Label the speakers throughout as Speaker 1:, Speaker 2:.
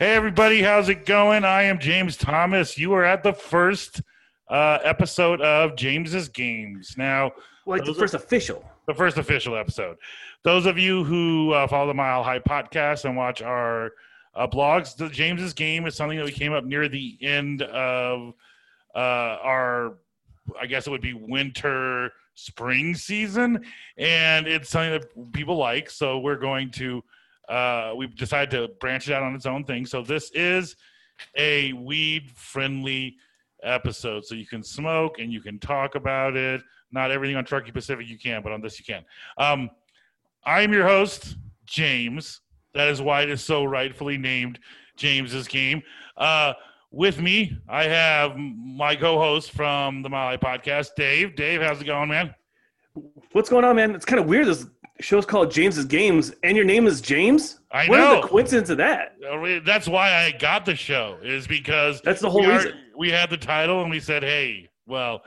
Speaker 1: Hey, everybody, how's it going? I am James Thomas. You are at the first uh, episode of James's Games. Now,
Speaker 2: Like the
Speaker 1: Those are-
Speaker 2: first official.
Speaker 1: the first official episode. Those of you who uh, follow the Mile High podcast and watch our uh, blogs, the James's Game is something that we came up near the end of uh, our, I guess it would be winter spring season, and it's something that people like. So we're going to, uh, we've decided to branch it out on its own thing. So this is a weed friendly episode, so you can smoke and you can talk about it. Not everything on Truckee Pacific you can, but on this you can. Um, I am your host, James. That is why it is so rightfully named James's Game. Uh, with me, I have my co-host from the High Podcast, Dave. Dave, how's it going, man?
Speaker 2: What's going on, man? It's kind of weird. This show's called James's Games, and your name is James.
Speaker 1: I
Speaker 2: what
Speaker 1: know.
Speaker 2: is the coincidence of that?
Speaker 1: That's why I got the show is because
Speaker 2: That's the whole
Speaker 1: we, are-
Speaker 2: reason.
Speaker 1: we had the title and we said, hey, well,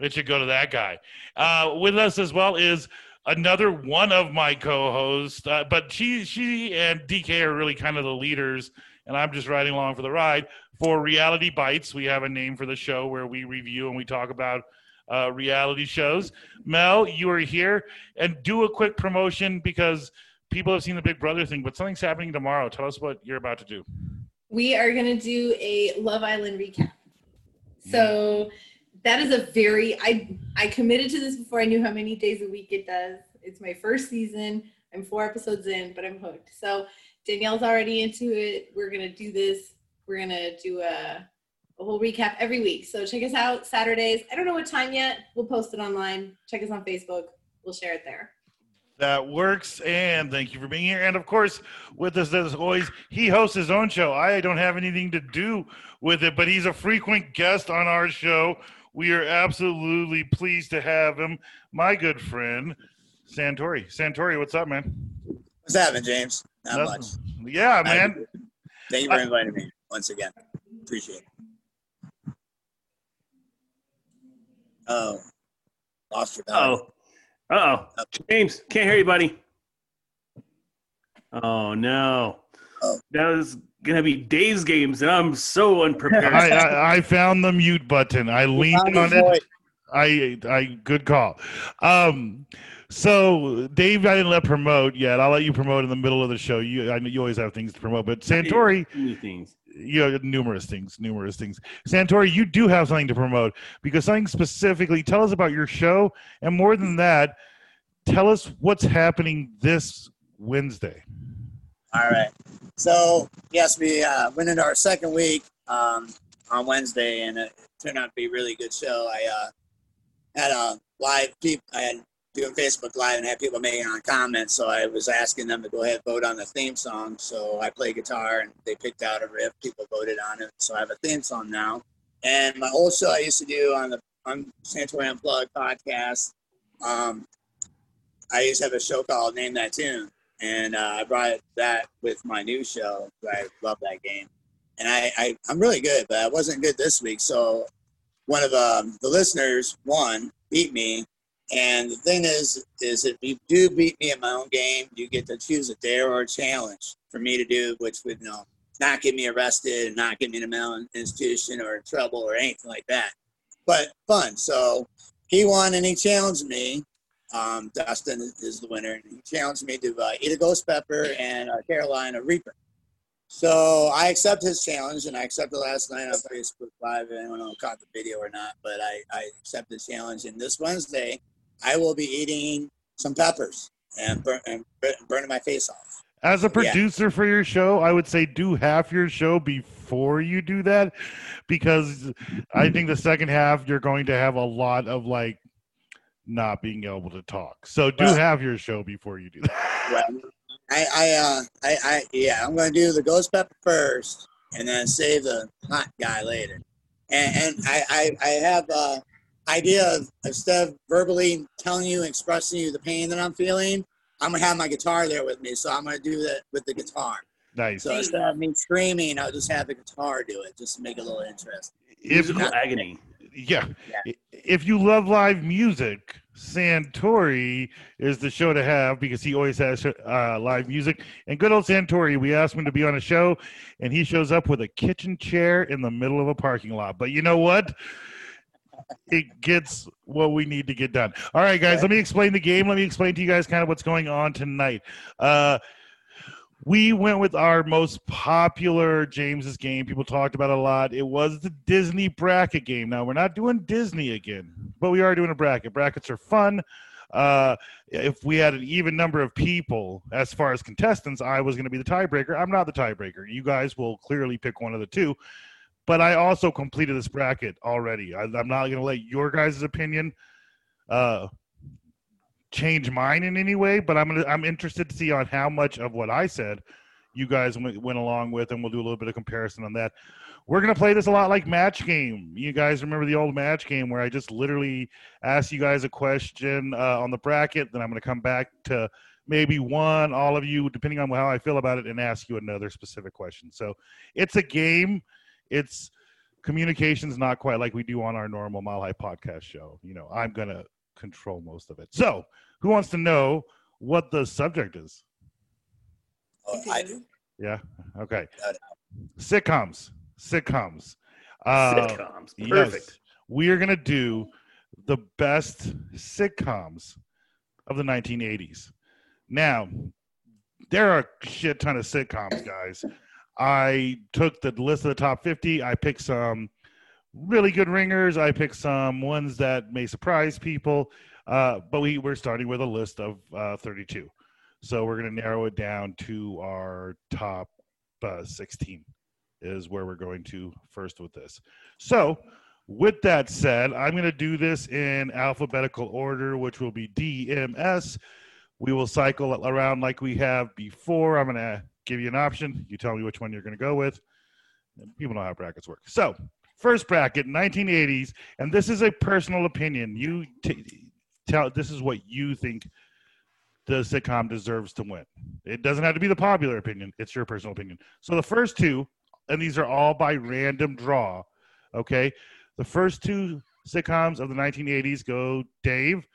Speaker 1: it should go to that guy. Uh, with us as well is another one of my co-hosts, uh, but she she and DK are really kind of the leaders, and I'm just riding along for the ride. For Reality Bites, we have a name for the show where we review and we talk about uh, reality shows. Mel, you are here, and do a quick promotion because people have seen the Big Brother thing, but something's happening tomorrow. Tell us what you're about to do.
Speaker 3: we are going to do a Love Island recap. So that is a very I I committed to this before I knew how many days a week it does. It's my first season. I'm four episodes in, but I'm hooked. So Danielle's already into it. We're gonna do this. We're gonna do a a whole recap every week. So check us out Saturdays. I don't know what time yet. We'll post it online. Check us on Facebook. We'll share it there.
Speaker 1: That works, and thank you for being here. And of course, with us as always, he hosts his own show. I don't have anything to do with it, but he's a frequent guest on our show. We are absolutely pleased to have him, my good friend Santori. Santori, what's up, man?
Speaker 4: What's happening, James? Not much.
Speaker 1: Yeah, man.
Speaker 4: Thank you for inviting me once again. Appreciate it. Oh, lost your battery.
Speaker 2: Oh, uh oh, James, can't hear you, buddy. Oh no,
Speaker 4: Oh.
Speaker 2: that is gonna be days games, and I'm so unprepared.
Speaker 1: I, I, I found the mute button. I leaned on
Speaker 4: your
Speaker 1: it.
Speaker 4: voice.
Speaker 1: I I good call. Um, so Dave, I didn't let promote yet. I'll let you promote in the middle of the show. You I know you always have things to promote, but Santori,
Speaker 2: Many things.
Speaker 1: You know, numerous things, numerous things. Santori, you do have something to promote because something specifically. Tell us about your show, and more than that, tell us what's happening this Wednesday.
Speaker 4: All right. So, yes, we uh, went into our second week um, on Wednesday, and it turned out to be a really good show. I uh, had a live people. I had doing Facebook Live and had people making on comments. So I was asking them to go ahead and vote on the theme song. So I play guitar, and they picked out a riff. People voted on it. So I have a theme song now. And my old show I used to do on the on Santori Unplugged podcast. Um, I used to have a show called Name That Tune and uh, I brought that with my new show. I love that game, and I, I I'm really good, but I wasn't good this week. So one of um, the listeners won, beat me, and the thing is, is if you do beat me at my own game, you get to choose a dare or a challenge for me to do, which would you know not get me arrested and not get me in a mental institution or in trouble or anything like that, but fun. So he won and he challenged me um, Dustin is the winner. And he challenged me to uh, eat a ghost pepper and a Carolina Reaper. So I accept his challenge, and I accepted last night on Facebook Live. I don't know if I caught the video or not, but I, I accepted the challenge. And this Wednesday, I will be eating some peppers and, burn, and bur- burning my face off.
Speaker 1: As a
Speaker 4: Yeah.
Speaker 1: producer for your show, I would say do half your show before you do that because I think the second half you're going to have a lot of like not being able to talk. So do
Speaker 4: Well-
Speaker 1: have your show before you do that.
Speaker 4: Well, I, I, uh, I, I, yeah, I'm going to do the ghost pepper first, and then save the hot guy later. And, and I, I, I have a idea of instead of verbally telling you, expressing you the pain that I'm feeling, I'm gonna have my guitar there with me, so I'm gonna do that with the guitar.
Speaker 1: Nice.
Speaker 4: So instead of me screaming, I'll just have the guitar do it, just to make it a little interesting.
Speaker 1: If
Speaker 2: Musical agony.
Speaker 1: yeah,
Speaker 4: Yeah.
Speaker 1: if you love live music, Santori is the show to have because he always has uh, live music. And good old Santori, we asked him to be on a show, and he shows up with a kitchen chair in the middle of a parking lot. But you know what? It gets what we need to get done. All right, guys, let me explain the game. Let me explain to you guys kind of what's going on tonight. Uh, we went with our most popular James's game. People talked about it a lot. It was the Disney bracket game. Now we're not doing Disney again, but we are doing a bracket. Brackets are fun. Uh, if we had an even number of people as far as contestants, I was going to be the tiebreaker. I'm not the tiebreaker. You guys will clearly pick one of the two. But I also completed this bracket already. I, am not going to let your guys' opinion uh, change mine in any way, but I'm gonna I'm interested to see on how much of what I said you guys went, went along with, and we'll do a little bit of comparison on that. We're gonna play this a lot like match game. You guys remember the old match game where I just literally ask you guys a question uh, on the bracket, then I'm gonna come back to maybe one, all of you, depending on how I feel about it, and ask you another specific question. So it's a game. It's communication's not quite like we do on our normal Mile High podcast show. You know, I'm gonna control most of it. So, who wants to know what the subject is?
Speaker 4: Oh, I do.
Speaker 1: Yeah. Okay.
Speaker 4: Got
Speaker 1: Sitcoms. Sitcoms. Uh,
Speaker 2: Sitcoms. Perfect.
Speaker 1: Yes, we are going to do the best sitcoms of the 1980s. Now, there are a shit ton of sitcoms, guys. I took the list of the top 50. I picked some really good ringers. I picked some ones that may surprise people, uh, but we we're starting with a list of uh, 32. So we're going to narrow it down to our top uh, 16 is where we're going to first with this. So with that said, I'm going to do this in alphabetical order, which will be DMS. We will cycle around like we have before. I'm going to give you an option. You tell me which one you're going to go with. People know how brackets work. So First bracket, 1980s, and this is a personal opinion. You t- tell this is what you think the sitcom deserves to win. It doesn't have to be the popular opinion; it's your personal opinion. So the first two, and these are all by random draw. Okay, the first two sitcoms of the 1980s go. Dave,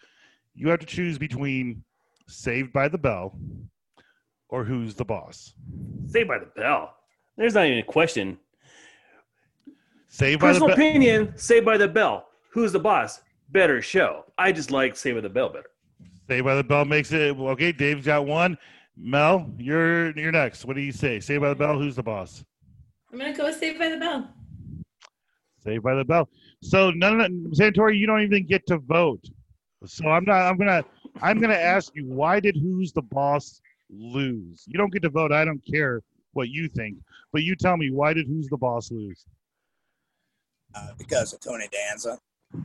Speaker 1: you have to choose between Saved by the Bell or Who's the Boss.
Speaker 2: Saved by the Bell. There's not even a question.
Speaker 1: Saved by
Speaker 2: Personal
Speaker 1: the Bell.
Speaker 2: Personal opinion, Saved by the Bell. Who's the boss? Better show. I just like Saved by the Bell better.
Speaker 1: Saved by the Bell makes it okay. Dave's got one. Mel, you're you're next. What do you say? Saved by the Bell. Who's the boss?
Speaker 3: I'm gonna go with Saved by the Bell.
Speaker 1: Saved by the Bell. So none of that, Santori, you don't even get to vote. So I'm not. I'm gonna. I'm gonna ask you why did Who's the Boss lose? You don't get to vote. I don't care what you think, but you tell me why did Who's the Boss lose?
Speaker 4: Uh, because of Tony Danza.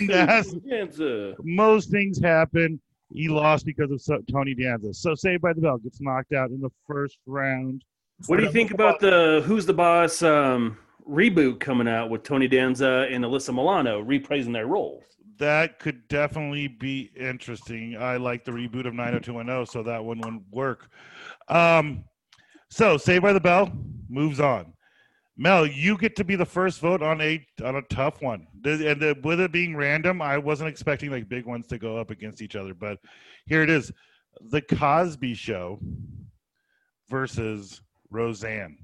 Speaker 1: Yes.
Speaker 2: Danza.
Speaker 1: most things happen. He lost because of so- Tony Danza. So Saved by the Bell gets knocked out in the first round.
Speaker 2: What do you think about the Who's the Boss um, reboot coming out with Tony Danza and Alyssa Milano reprising their roles?
Speaker 1: That could definitely be interesting. I like the reboot of 90210, so that one would work. Um, so Saved by the Bell moves on. Mel, you get to be the first vote on a on a tough one. And the, with it being random, I wasn't expecting like big ones to go up against each other, but here it is: the Cosby Show versus Roseanne.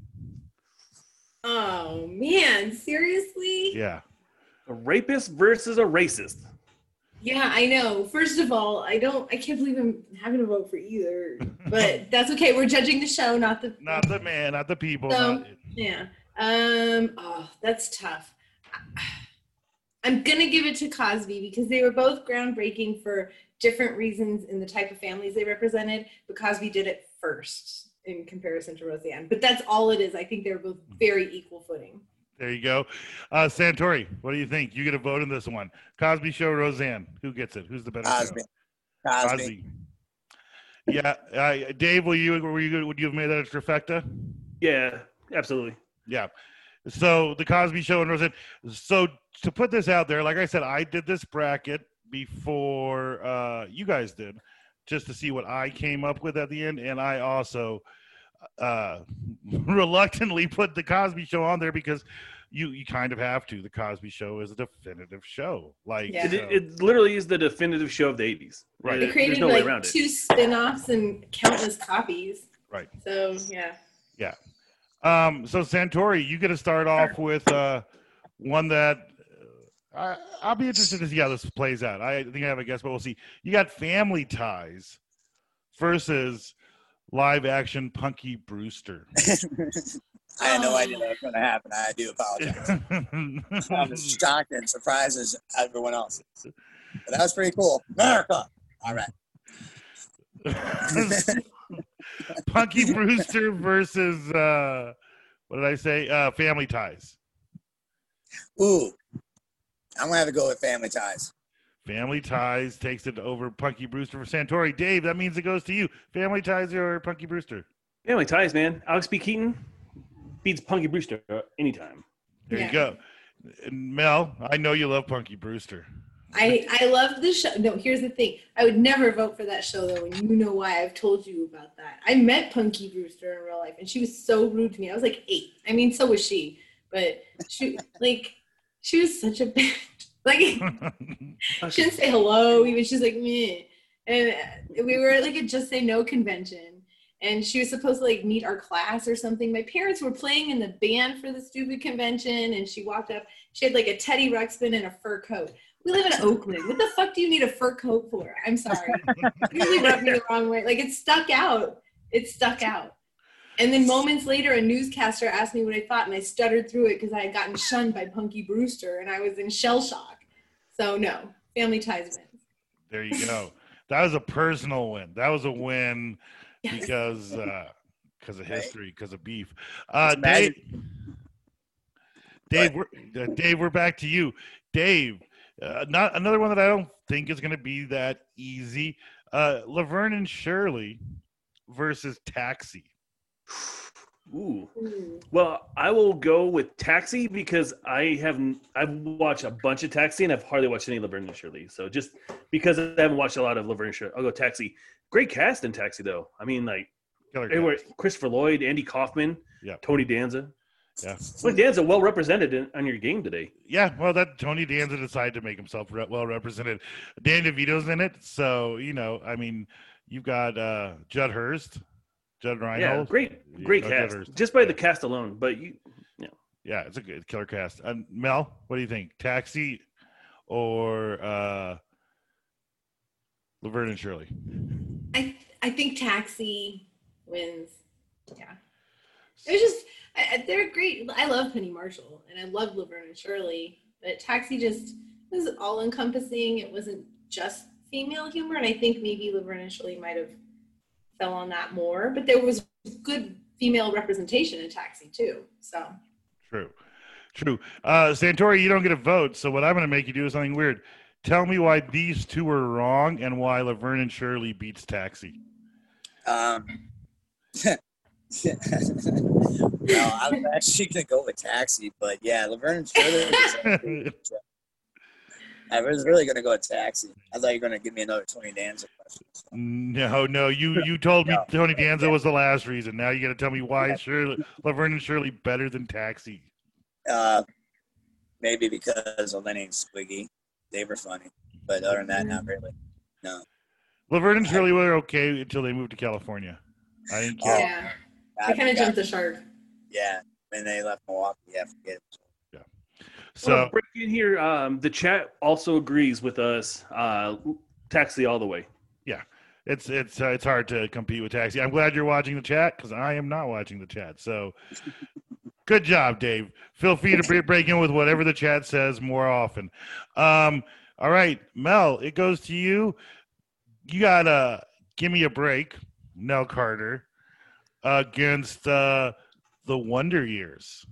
Speaker 3: Oh man, seriously?
Speaker 1: Yeah,
Speaker 2: A rapist versus a racist.
Speaker 3: Yeah, I know. First of all, I don't I can't believe I'm having to vote for either. But that's okay. We're judging the show, not the
Speaker 1: not the man, not the people.
Speaker 3: So-
Speaker 1: not-
Speaker 3: Yeah. Um oh, that's tough. I'm going to give it to Cosby because they were both groundbreaking for different reasons in the type of families they represented, but Cosby did it first in comparison to Roseanne. But that's all it is. I think they're both very equal footing.
Speaker 1: There you go. Uh, Santori, what do you think? You get a vote in this one. Cosby Show, Roseanne. Who gets it? Who's the better
Speaker 4: Cosby.
Speaker 1: show?
Speaker 4: Cosby.
Speaker 1: Yeah, uh, Dave, will you were you would you have made that a trifecta?
Speaker 2: Yeah, absolutely.
Speaker 1: Yeah. So the Cosby Show and Roseanne. So to put this out there, like I said, I did this bracket before uh, you guys did, just to see what I came up with at the end, and I also uh, reluctantly put the Cosby Show on there because you you kind of have to. The Cosby Show is a definitive show. Like
Speaker 3: Yeah.
Speaker 2: It,
Speaker 1: so-
Speaker 2: it literally is the definitive show of the 80s.
Speaker 1: Right.
Speaker 3: They created
Speaker 2: There's no way
Speaker 3: like
Speaker 2: around it.
Speaker 3: two spin-offs and countless copies.
Speaker 1: Right.
Speaker 3: So yeah.
Speaker 1: Um, so Santori, you get to start off with uh, one that uh, I, I'll be interested to see how this plays out. I think I have a guess, but we'll see. You got Family Ties versus live action Punky Brewster.
Speaker 4: I had no idea that was going to happen. I do apologize. I'm shocked and surprised as everyone else. But that was pretty cool. America. All right.
Speaker 1: Punky Brewster versus uh, what did I say? Uh, Family Ties.
Speaker 4: Ooh. I'm going to have to go with Family Ties.
Speaker 1: Family Ties takes it over Punky Brewster for Santori. Dave, that means it goes to you. Family Ties or Punky Brewster?
Speaker 2: Family ties, man. Alex P. Keaton beats Punky Brewster anytime.
Speaker 1: There
Speaker 3: Yeah.
Speaker 1: you go. And Mel, I know you love Punky Brewster.
Speaker 3: I I love the show. No, here's the thing. I would never vote for that show though, and you know why. I've told you about that. I met Punky Brewster in real life, and she was so rude to me. I was like eight. I mean, so was she, but she like she was such a bitch. Like she didn't say hello. Even she's like me. And uh, we were at like a Just Say No convention, and she was supposed to like meet our class or something. My parents were playing in the band for the stupid convention, and she walked up. She had like a Teddy Ruxpin and a fur coat. We live in Oakland. What the fuck do you need a fur coat for? I'm sorry. You really rubbed me the wrong way. Like it stuck out. It stuck out. And then moments later, a newscaster asked me what I thought, and I stuttered through it because I had gotten shunned by Punky Brewster, and I was in shell shock. So no, Family Ties wins.
Speaker 1: There you go. That was a personal win. That was a win
Speaker 3: Yes.
Speaker 1: because uh because of history, because of beef. Uh Dave. Dave, we're, uh, Dave, we're back to you. Dave, uh, not another one that I don't think is going to be that easy. Uh Laverne and Shirley versus Taxi.
Speaker 2: Ooh.
Speaker 3: Ooh.
Speaker 2: Well, I will go with Taxi because I haven't. I've watched a bunch of Taxi and I've hardly watched any Laverne and Shirley. So just because I haven't watched a lot of Laverne and Shirley, I'll go Taxi. Great cast in Taxi though. I mean, like
Speaker 1: Killer
Speaker 2: everywhere.
Speaker 1: cast.
Speaker 2: Christopher Lloyd, Andy Kaufman,
Speaker 1: Yeah.
Speaker 2: Tony Danza.
Speaker 1: Yeah.
Speaker 2: Tony Danza well represented in, on your game today.
Speaker 1: Yeah, well, that Tony Danza decided to make himself re- well represented. Dan DeVito's in it, so you know, I mean, you've got uh, Judd Hirsch, Judd
Speaker 2: Yeah,
Speaker 1: Reinhold.
Speaker 2: great, great
Speaker 1: Yeah,
Speaker 2: cast
Speaker 1: Hirsch.
Speaker 2: just by the cast alone. But you,
Speaker 1: Yeah, it's a good killer cast. And Mel, what do you think? Taxi or uh, Laverne and Shirley?
Speaker 3: I I think Taxi wins. Yeah, it was just I, I- they're great. I love Penny Marshall and I love Laverne and Shirley, but Taxi just was all encompassing. It wasn't just female humor, and I think maybe Laverne and Shirley might have fell on that more. But there was good female representation in Taxi too. So
Speaker 1: True, true. Uh, Santori, you don't get a vote, so what I'm going to make you do is something weird. Tell me why these two were wrong and why Laverne and Shirley beats Taxi.
Speaker 4: Um, well, I was actually going to go with Taxi, but yeah, Laverne and Shirley. was- I was really going to go with Taxi. I thought you were going to give me another Tony Danza question.
Speaker 1: No, no, you you told me
Speaker 4: No.
Speaker 1: Tony Danza was the last reason. Now you got to tell me why Shirley, Laverne and Shirley better than Taxi.
Speaker 4: Uh, maybe because of Lenny and Squiggy. They were funny. But other than that, not really. No.
Speaker 1: Laverne and Shirley were okay until they moved to California. I didn't care.
Speaker 4: Oh,
Speaker 3: yeah,
Speaker 4: I
Speaker 3: I kind of jumped the shark.
Speaker 4: Yeah, when they left Milwaukee, yeah, forget it.
Speaker 2: So
Speaker 1: So
Speaker 2: break in here. Um, the chat also agrees with us. Uh, Taxi all the way.
Speaker 1: Yeah, it's it's uh, it's hard to compete with Taxi. I'm glad you're watching the chat because I am not watching the chat. So good job, Dave. Feel free to break in with whatever the chat says more often. Um, all right, Mel, it goes to you. You got to give me a break, Nell Carter, against uh, the Wonder Years.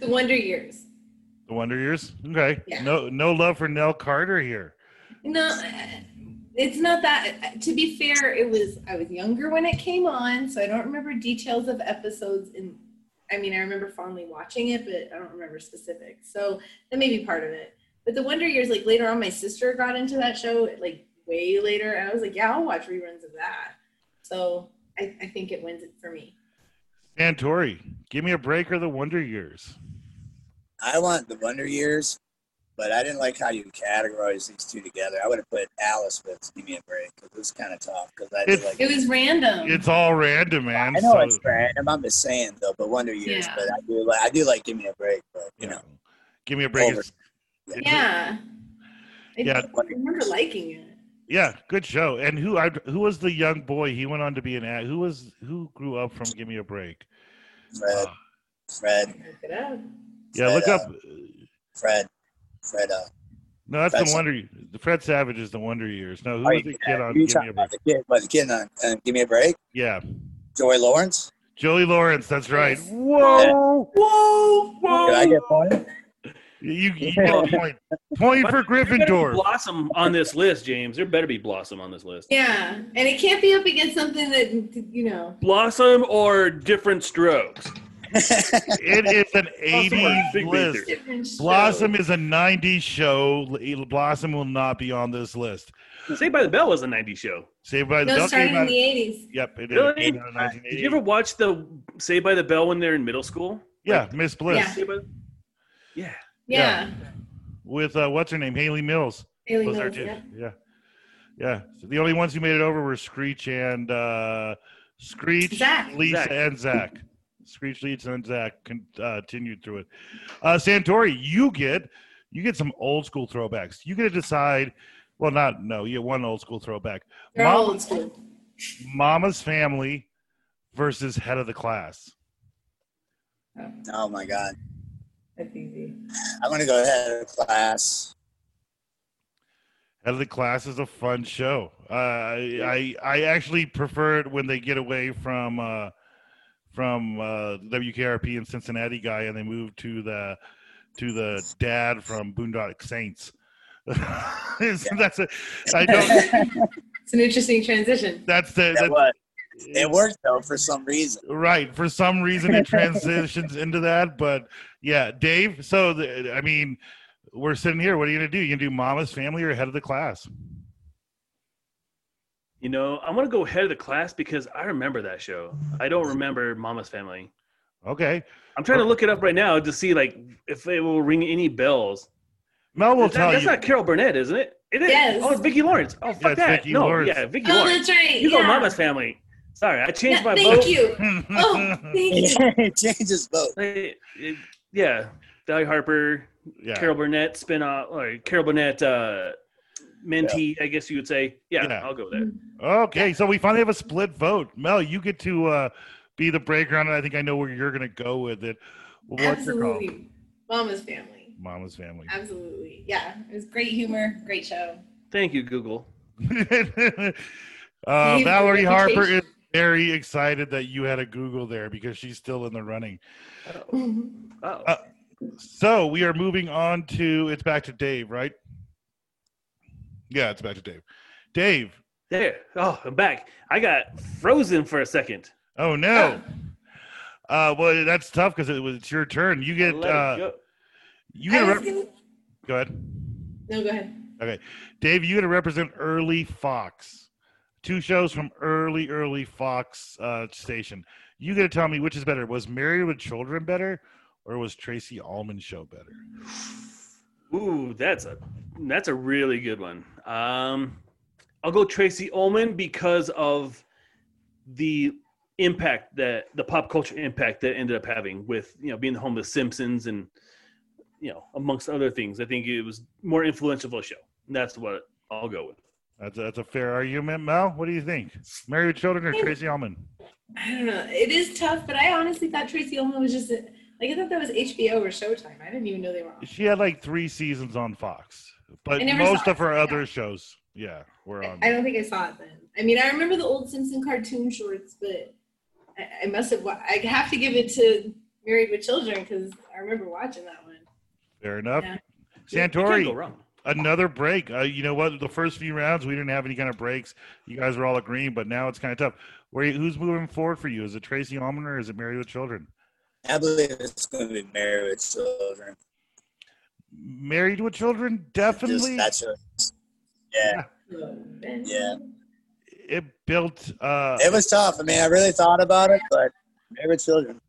Speaker 3: The Wonder Years.
Speaker 1: The Wonder Years. Okay.
Speaker 3: Yeah.
Speaker 1: No no love for Nell Carter here.
Speaker 3: No, uh, it's not that. Uh, to be fair, it was I was younger when it came on, so I don't remember details of episodes. In I mean, I remember fondly watching it, but I don't remember specifics. So that may be part of it. But the Wonder Years, like later on, my sister got into that show, like way later, and I was like, yeah, I'll watch reruns of that. So I, I think it wins it for me.
Speaker 1: Santori, give me a break or the Wonder Years.
Speaker 4: I want the Wonder Years, but I didn't like how you categorize these two together. I would have put Alice with Give Me a Break because it was kind of tough. Because I
Speaker 1: It's-
Speaker 4: did like.
Speaker 3: It was random.
Speaker 1: It's all random, man.
Speaker 4: I know
Speaker 1: so-
Speaker 4: it's random. I'm just saying though, but Wonder Years.
Speaker 3: Yeah.
Speaker 4: But I do like. I do like Give Me a Break, but you
Speaker 1: yeah.
Speaker 4: know.
Speaker 1: Give me a break.
Speaker 4: Over.
Speaker 1: It's-
Speaker 3: yeah. I
Speaker 1: Yeah.
Speaker 3: remember liking it.
Speaker 1: Yeah, good show. And who I who was the young boy? He went on to be an act. Who was who grew up from Give Me a Break?
Speaker 4: Fred,
Speaker 1: Uh,
Speaker 4: Fred,
Speaker 3: Look
Speaker 1: yeah,
Speaker 4: Fred,
Speaker 1: look
Speaker 4: uh,
Speaker 1: up.
Speaker 4: Fred, Fred. Uh,
Speaker 1: No, that's
Speaker 4: Fred
Speaker 1: the Wonder. The Fred Savage is the Wonder Years. No, who was the kid on Give Me a Break?
Speaker 4: the kid? What the kid on? Uh, Give Me a Break.
Speaker 1: Yeah,
Speaker 4: Joey Lawrence.
Speaker 1: Joey Lawrence. That's right.
Speaker 3: Yes.
Speaker 1: Whoa,
Speaker 3: Whoa!
Speaker 4: Did I get point?
Speaker 1: you, you get a point. Point for
Speaker 2: There be
Speaker 1: Gryffindor.
Speaker 2: Blossom on this list, James. There better be Blossom on this list.
Speaker 3: Yeah, and it can't be up against something that you know.
Speaker 2: Blossom or different strokes.
Speaker 1: It is an 80s list. Blossom is a 90s show. Blossom will not be on this list.
Speaker 2: Saved by the Bell was a 90s show.
Speaker 1: Saved by the
Speaker 3: No,
Speaker 1: Bell
Speaker 3: starting in
Speaker 1: out.
Speaker 3: the '80s.
Speaker 1: Yep, it
Speaker 2: Really?
Speaker 1: came out in
Speaker 2: Did you ever watch the Saved by the Bell when they're in middle school?
Speaker 1: Yeah, Miss Bliss
Speaker 3: Yeah.
Speaker 2: Saved by- yeah.
Speaker 3: Yeah,
Speaker 1: with uh, what's her name, Hayley Mills.
Speaker 3: Hayley
Speaker 1: was there
Speaker 3: Mills. Yeah.
Speaker 1: Yeah, yeah. So the only ones who made it over were Screech and uh, Screech,
Speaker 3: Zach.
Speaker 1: Lisa,
Speaker 2: Zach.
Speaker 1: and Zach. Screech, Lisa, and Zach uh, continued through it. Uh, Santori, you get you get some old school throwbacks. You get to decide. Well, not no. You get one old school throwback.
Speaker 3: They're all
Speaker 1: Mom-
Speaker 3: old school.
Speaker 1: Mama's Family versus Head of the Class.
Speaker 4: oh my God!
Speaker 3: That's easy.
Speaker 4: I'm gonna go ahead of the class.
Speaker 1: Head of the Class is a fun show. Uh, I, I I actually prefer it when they get away from uh, from uh, WKRP in Cincinnati guy and they moved to the to the dad from Boondock Saints. that's a I don't.
Speaker 3: It's an interesting transition.
Speaker 1: That's the
Speaker 4: That
Speaker 1: that's,
Speaker 4: it worked though for some reason.
Speaker 1: right. For some reason, it transitions into that. But yeah, Dave. So the, I mean, we're sitting here. What are you gonna do? You gonna do Mama's Family or Head of the Class?
Speaker 2: You know, I'm going to go ahead of the class because I remember that show. I don't remember Mama's Family.
Speaker 1: Okay,
Speaker 2: I'm trying to look it up right now to see like if it will ring any bells.
Speaker 1: Mel will
Speaker 2: Is that-
Speaker 1: tell
Speaker 2: that's
Speaker 1: you.
Speaker 2: not Carol Burnett, isn't it? It is.
Speaker 3: Yes.
Speaker 2: Oh, it's Vicki Lawrence. Oh, fuck
Speaker 1: it's
Speaker 2: that.
Speaker 1: Vicki
Speaker 2: no,
Speaker 1: Lawrence.
Speaker 2: yeah, Vicki
Speaker 3: Oh,
Speaker 2: Lawrence.
Speaker 3: that's right.
Speaker 2: You
Speaker 3: yeah.
Speaker 2: go Mama's Family. Sorry, I changed
Speaker 3: Yeah,
Speaker 2: my
Speaker 3: thank
Speaker 2: vote.
Speaker 3: you. Oh, thank you.
Speaker 4: Changes vote.
Speaker 2: It- it- yeah, Dolly Harper,
Speaker 1: yeah.
Speaker 2: Carol Burnett spinoff, or Carol Burnett uh, mentee, I guess you would say. Yeah,
Speaker 1: Yeah.
Speaker 2: I'll go there. that.
Speaker 1: Okay, so we finally have a split vote. Mel, you get to uh, be the breakground, and I think I know where you're going to go with it. What's your call?
Speaker 3: Absolutely. Mama's family.
Speaker 1: Mama's family.
Speaker 3: Absolutely. Yeah. It was great humor. Great show.
Speaker 2: Thank you, Google.
Speaker 1: uh, Valerie Harper is very excited that you had a Google there because she's still in the running.
Speaker 2: Oh,
Speaker 1: Uh, So we are moving on to it's back to Dave, right? Yeah, it's back to Dave. Dave.
Speaker 2: there. Oh, I'm back. I got frozen for a second.
Speaker 1: Oh no. Uh, well, that's tough because it was it's your turn. You get uh,
Speaker 2: go.
Speaker 1: you get a rep-
Speaker 3: gonna-
Speaker 1: go ahead.
Speaker 3: No, go ahead.
Speaker 1: Okay, Dave, you got to represent early Fox. Two shows from early, early Fox uh, station. You got to tell me which is better. Was Married with Children better, or was Tracy Ullman show better?
Speaker 2: Ooh, that's a that's a really good one. Um, I'll go Tracy Ullman because of the impact that the pop culture impact that ended up having with you know being the home of the Simpsons and you know amongst other things. I think it was more influential of a show. That's what I'll go with.
Speaker 1: That's a, that's a fair argument, Mel. What do you think? Married with Children or Tracy Ullman?
Speaker 3: I don't know. It is tough, but I honestly thought Tracy Ullman was just a, like I thought that was HBO or Showtime. I didn't even know they were on.
Speaker 1: She had like three seasons on Fox, but most of her
Speaker 3: it,
Speaker 1: other
Speaker 3: yeah.
Speaker 1: shows, yeah, were on.
Speaker 3: I don't think I saw it then. I mean, I remember the old Simpson cartoon shorts, but I, I must have. I have to give it to Married with Children because I remember watching that one.
Speaker 1: Fair enough.
Speaker 3: Yeah.
Speaker 2: You can't go
Speaker 1: Santori,
Speaker 2: wrong.
Speaker 1: another break. Uh, you know what? The first few rounds, we didn't have any kind of breaks. You guys were all agreeing, but now it's kind of tough. Where you, who's moving forward for you? Is it Tracy Ullman or is it Married with Children?
Speaker 4: I believe it's going to be married with children.
Speaker 1: Married with Children,
Speaker 4: Just,
Speaker 1: definitely.
Speaker 4: that's just, yeah,
Speaker 3: So,
Speaker 4: yeah.
Speaker 1: it built. Uh,
Speaker 4: It was tough. I mean, I really thought about it, but they were children.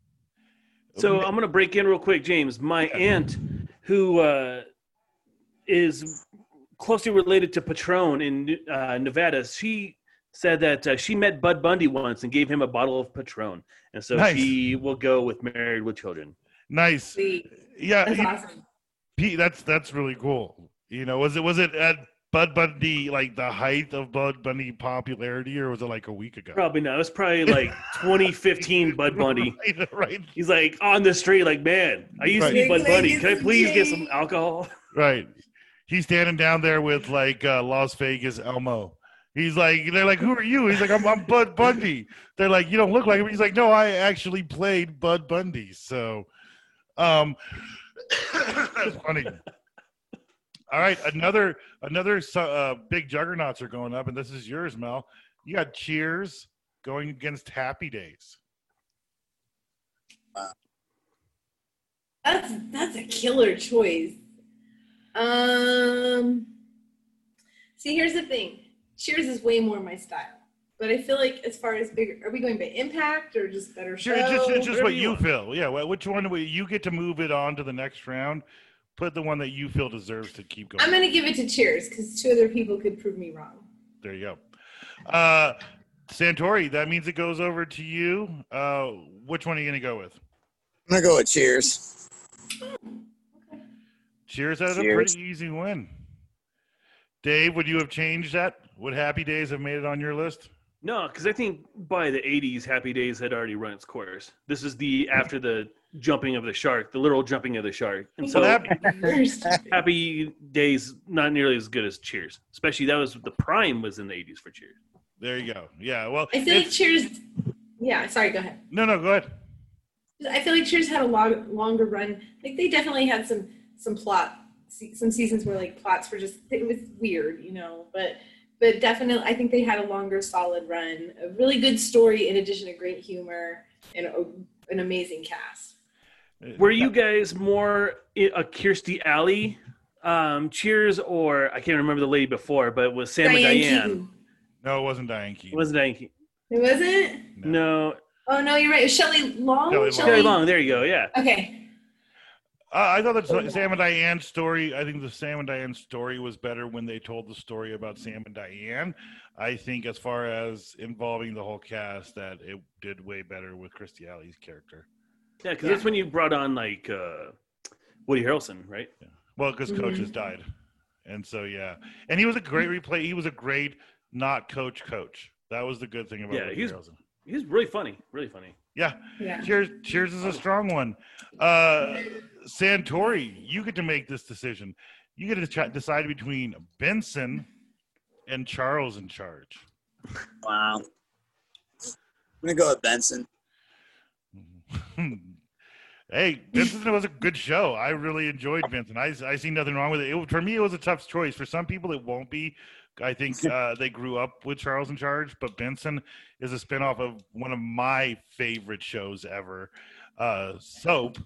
Speaker 2: So I'm going to break in real quick, James. My aunt, who uh, is closely related to Patron in uh, Nevada, she said that uh, she met Bud Bundy once and gave him a bottle of Patron, and so
Speaker 1: Nice.
Speaker 2: she will go with Married with Children.
Speaker 1: nice.
Speaker 3: Sweet.
Speaker 1: Yeah,
Speaker 3: That's
Speaker 1: you-
Speaker 3: awesome.
Speaker 1: Pete, that's that's really cool. You know, was it was it at Bud Bundy like the height of Bud Bundy popularity, or was it like a week ago?
Speaker 2: Probably not. It was probably like 2015 Bud Bundy.
Speaker 1: right, right,
Speaker 2: He's like on the street, like, man, I used to be Bud
Speaker 3: Can
Speaker 2: Bundy. Can I please get some alcohol?
Speaker 1: right. He's standing down there with like uh, Las Vegas Elmo. He's like, they're like, who are you? He's like, I'm, I'm Bud Bundy. They're like, you don't look like him. He's like, no, I actually played Bud Bundy. So, um, that's funny. All right, another another uh, big juggernauts are going up, and this is yours, Mel. You got Cheers going against Happy Days.
Speaker 3: That's that's a killer choice. Um, see, here's the thing. Cheers is way more my style, but I feel like as far as bigger, are we going by impact or just better show?
Speaker 1: Sure, just, it's just what
Speaker 2: you
Speaker 1: you feel. Yeah, wh- which one? will- You get to move it on to the next round. Put the one that you feel deserves to keep going.
Speaker 3: I'm gonna give it to Cheers because two other people could prove me wrong.
Speaker 1: There you go. Uh, Santori, that means it goes over to you. Uh, which one are you going to go with?
Speaker 4: I'm gonna go with Cheers.
Speaker 1: Cheers has a pretty easy win. Dave, would you have changed that? Would Happy Days have made it on your list?
Speaker 2: No, because I think by the '80s, Happy Days had already run its course. This is the mm-hmm. after the jumping of the shark, the literal jumping of the shark, and so Happy Days not nearly as good as Cheers. Especially that was the prime was in the '80s for Cheers.
Speaker 1: There you go. Yeah. Well,
Speaker 3: I feel like Cheers. Yeah, sorry. Go ahead.
Speaker 1: no, no, go ahead.
Speaker 3: I feel like Cheers had a long, longer run. Like they definitely had some some plot, se- some seasons where like plots were just it was weird, you know. But but definitely, I think they had a longer, solid run. A really good story in addition to great humor and a, an amazing cast.
Speaker 2: Were you guys more i- a Kirstie Alley um, Cheers or I can't remember the lady before, but it was Sam and Diane.
Speaker 3: Keaton.
Speaker 1: No, it wasn't Diane Keaton.
Speaker 2: It wasn't Diane. Keaton.
Speaker 3: It wasn't.
Speaker 2: No,
Speaker 3: Oh no, you're right. It was Shelley Long.
Speaker 1: Shelley Long.
Speaker 2: Shelley Long. There you go. Yeah.
Speaker 3: Okay.
Speaker 1: Uh, I thought that Sam and Diane's story. I think the Sam and Diane story was better when they told the story about Sam and Diane. I think, as far as involving the whole cast, that it did way better with Kirstie Alley's character.
Speaker 2: Yeah, because that's when you brought on like uh, Woody Harrelson, right?
Speaker 1: Well, because Coach
Speaker 3: Mhm.
Speaker 1: has died, and so yeah, and he was a great replay. He was a great not coach coach. That was the good thing about
Speaker 2: Yeah,
Speaker 1: Woody
Speaker 2: he's-
Speaker 1: Harrelson.
Speaker 2: He was really funny. Really funny.
Speaker 1: Yeah,
Speaker 3: Yeah.
Speaker 1: Cheers. Cheers is a strong one. Uh, Santori, you get to make this decision. You get to ch- decide between Benson and Charles in charge.
Speaker 4: Wow. I'm gonna go with Benson.
Speaker 1: hey, Benson was a good show. I really enjoyed Benson. I, I see nothing wrong with it. it. For me, it was a tough choice. For some people, it won't be. I think uh, they grew up with Charles in Charge, but Benson is a spinoff of one of my favorite shows ever, uh, Soap.